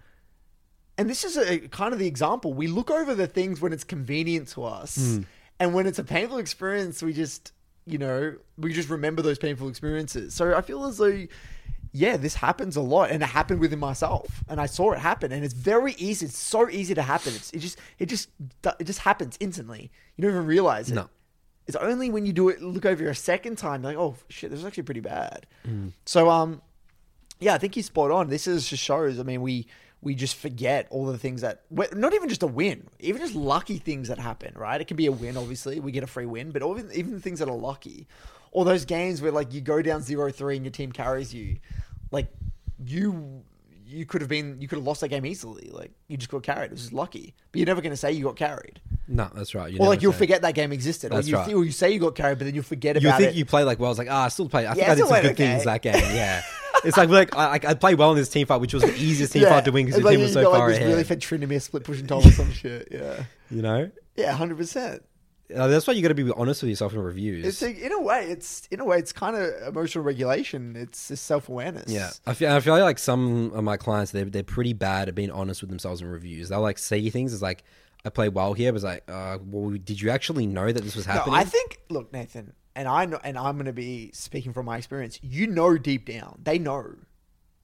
and this is a kind of the example. We look over the things when it's convenient to us, Hmm. and when it's a painful experience, we just you know we just remember those painful experiences. So I feel as though. Yeah, this happens a lot, and it happened within myself, and I saw it happen, and it's very easy. It's so easy to happen. It's, it just, it just, it just happens instantly. You don't even realize it. No. It's only when you do it, look over a second time, like, oh shit, this is actually pretty bad. Mm. So, um, yeah, I think he's spot on. This is just shows. I mean, we we just forget all the things that, not even just a win, even just lucky things that happen. Right? It can be a win. Obviously, we get a free win, but even even the things that are lucky, or those games where like you go down 0-3 and your team carries you, like you. You could have been, you could have lost that game easily. Like you just got carried. It was just lucky, but you're never going to say you got carried. No, that's right. You Or like you'll say. forget that game existed, That's or you, right. or you say you got carried, but then you'll forget You about it. you think you play like well? It's like ah, I still play. I think Yeah, I did some good okay. things that game. Yeah, it's like like I, I played well in this team fight, which was the easiest team fight to win because It's the like team was so got, far like, ahead. really fed Trinity split pushing Tom or some shit. Yeah, you know, yeah, hundred percent. Uh, that's why you got to be honest with yourself in reviews. It's like, in a way, it's in a way, it's kind of emotional regulation. It's just self awareness. Yeah, I feel, I feel like some of my clients they're they're pretty bad at being honest with themselves in reviews. They'll like say things as like I played well here, but it's like, uh, well, did you actually know that this was No, happening? I think. Look, Nathan, and I know, and I'm going to be speaking from my experience. You know, deep down, they know.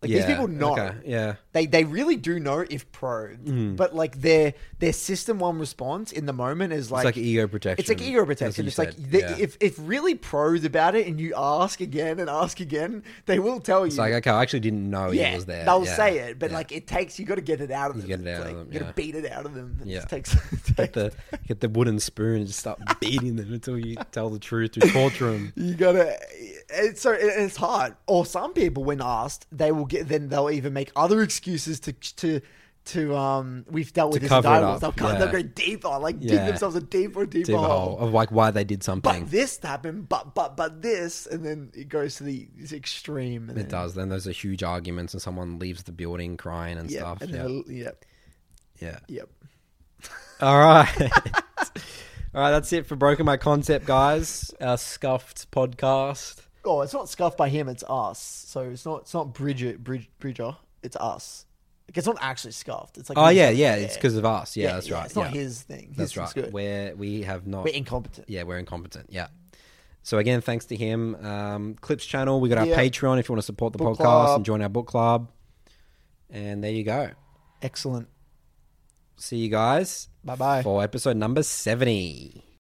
Like yeah, these people know. okay, yeah. They they really do know if probed, Mm. but like their their system one response in the moment is like It's like ego protection. It's like ego protection. It's you like said, they, yeah. if if really probed about it and you ask again and ask again, they will tell you. it's like okay, I actually didn't know yeah, he was there. they'll Yeah, say it, but like it takes you got to get it out of You them. get it out of like, them, You got yeah. to beat it out of them. It Yeah. takes. get the get the wooden spoon and just start beating them until you tell the truth to torture them. You gotta. It's so it's hard. Or some people, when asked, they will get. Then they'll even make other excuses to to to um. We've dealt with this in cover it dialogue. up, They'll, yeah. they'll go deeper, like dig themselves a deeper, deeper, Deep hole. hole of like why they did something. But this happened. But but but this, and then it goes to the extreme. And It then, does. Then there's a huge arguments and someone leaves the building crying and Yeah. stuff. And Yeah. yep. yeah. Yep. All right. All right, that's it for Broken My Concept, guys. Our scuffed podcast. Oh, it's not scuffed by him. It's us. So it's not. It's not Bridget. Bridge, Bridger. It's us. Like, it's not actually scuffed. It's like Oh yeah, yeah. It's because of us. Yeah, that's right. It's not yeah. his thing. His That's right. Good. Where we have not. We're incompetent. yeah, we're incompetent. Yeah. So again, thanks to him. Um, Clips channel. We got our Yeah. Patreon if you want to support the Book podcast club. and join our book club. And there you go. Excellent. See you guys Bye bye. for episode number seventy.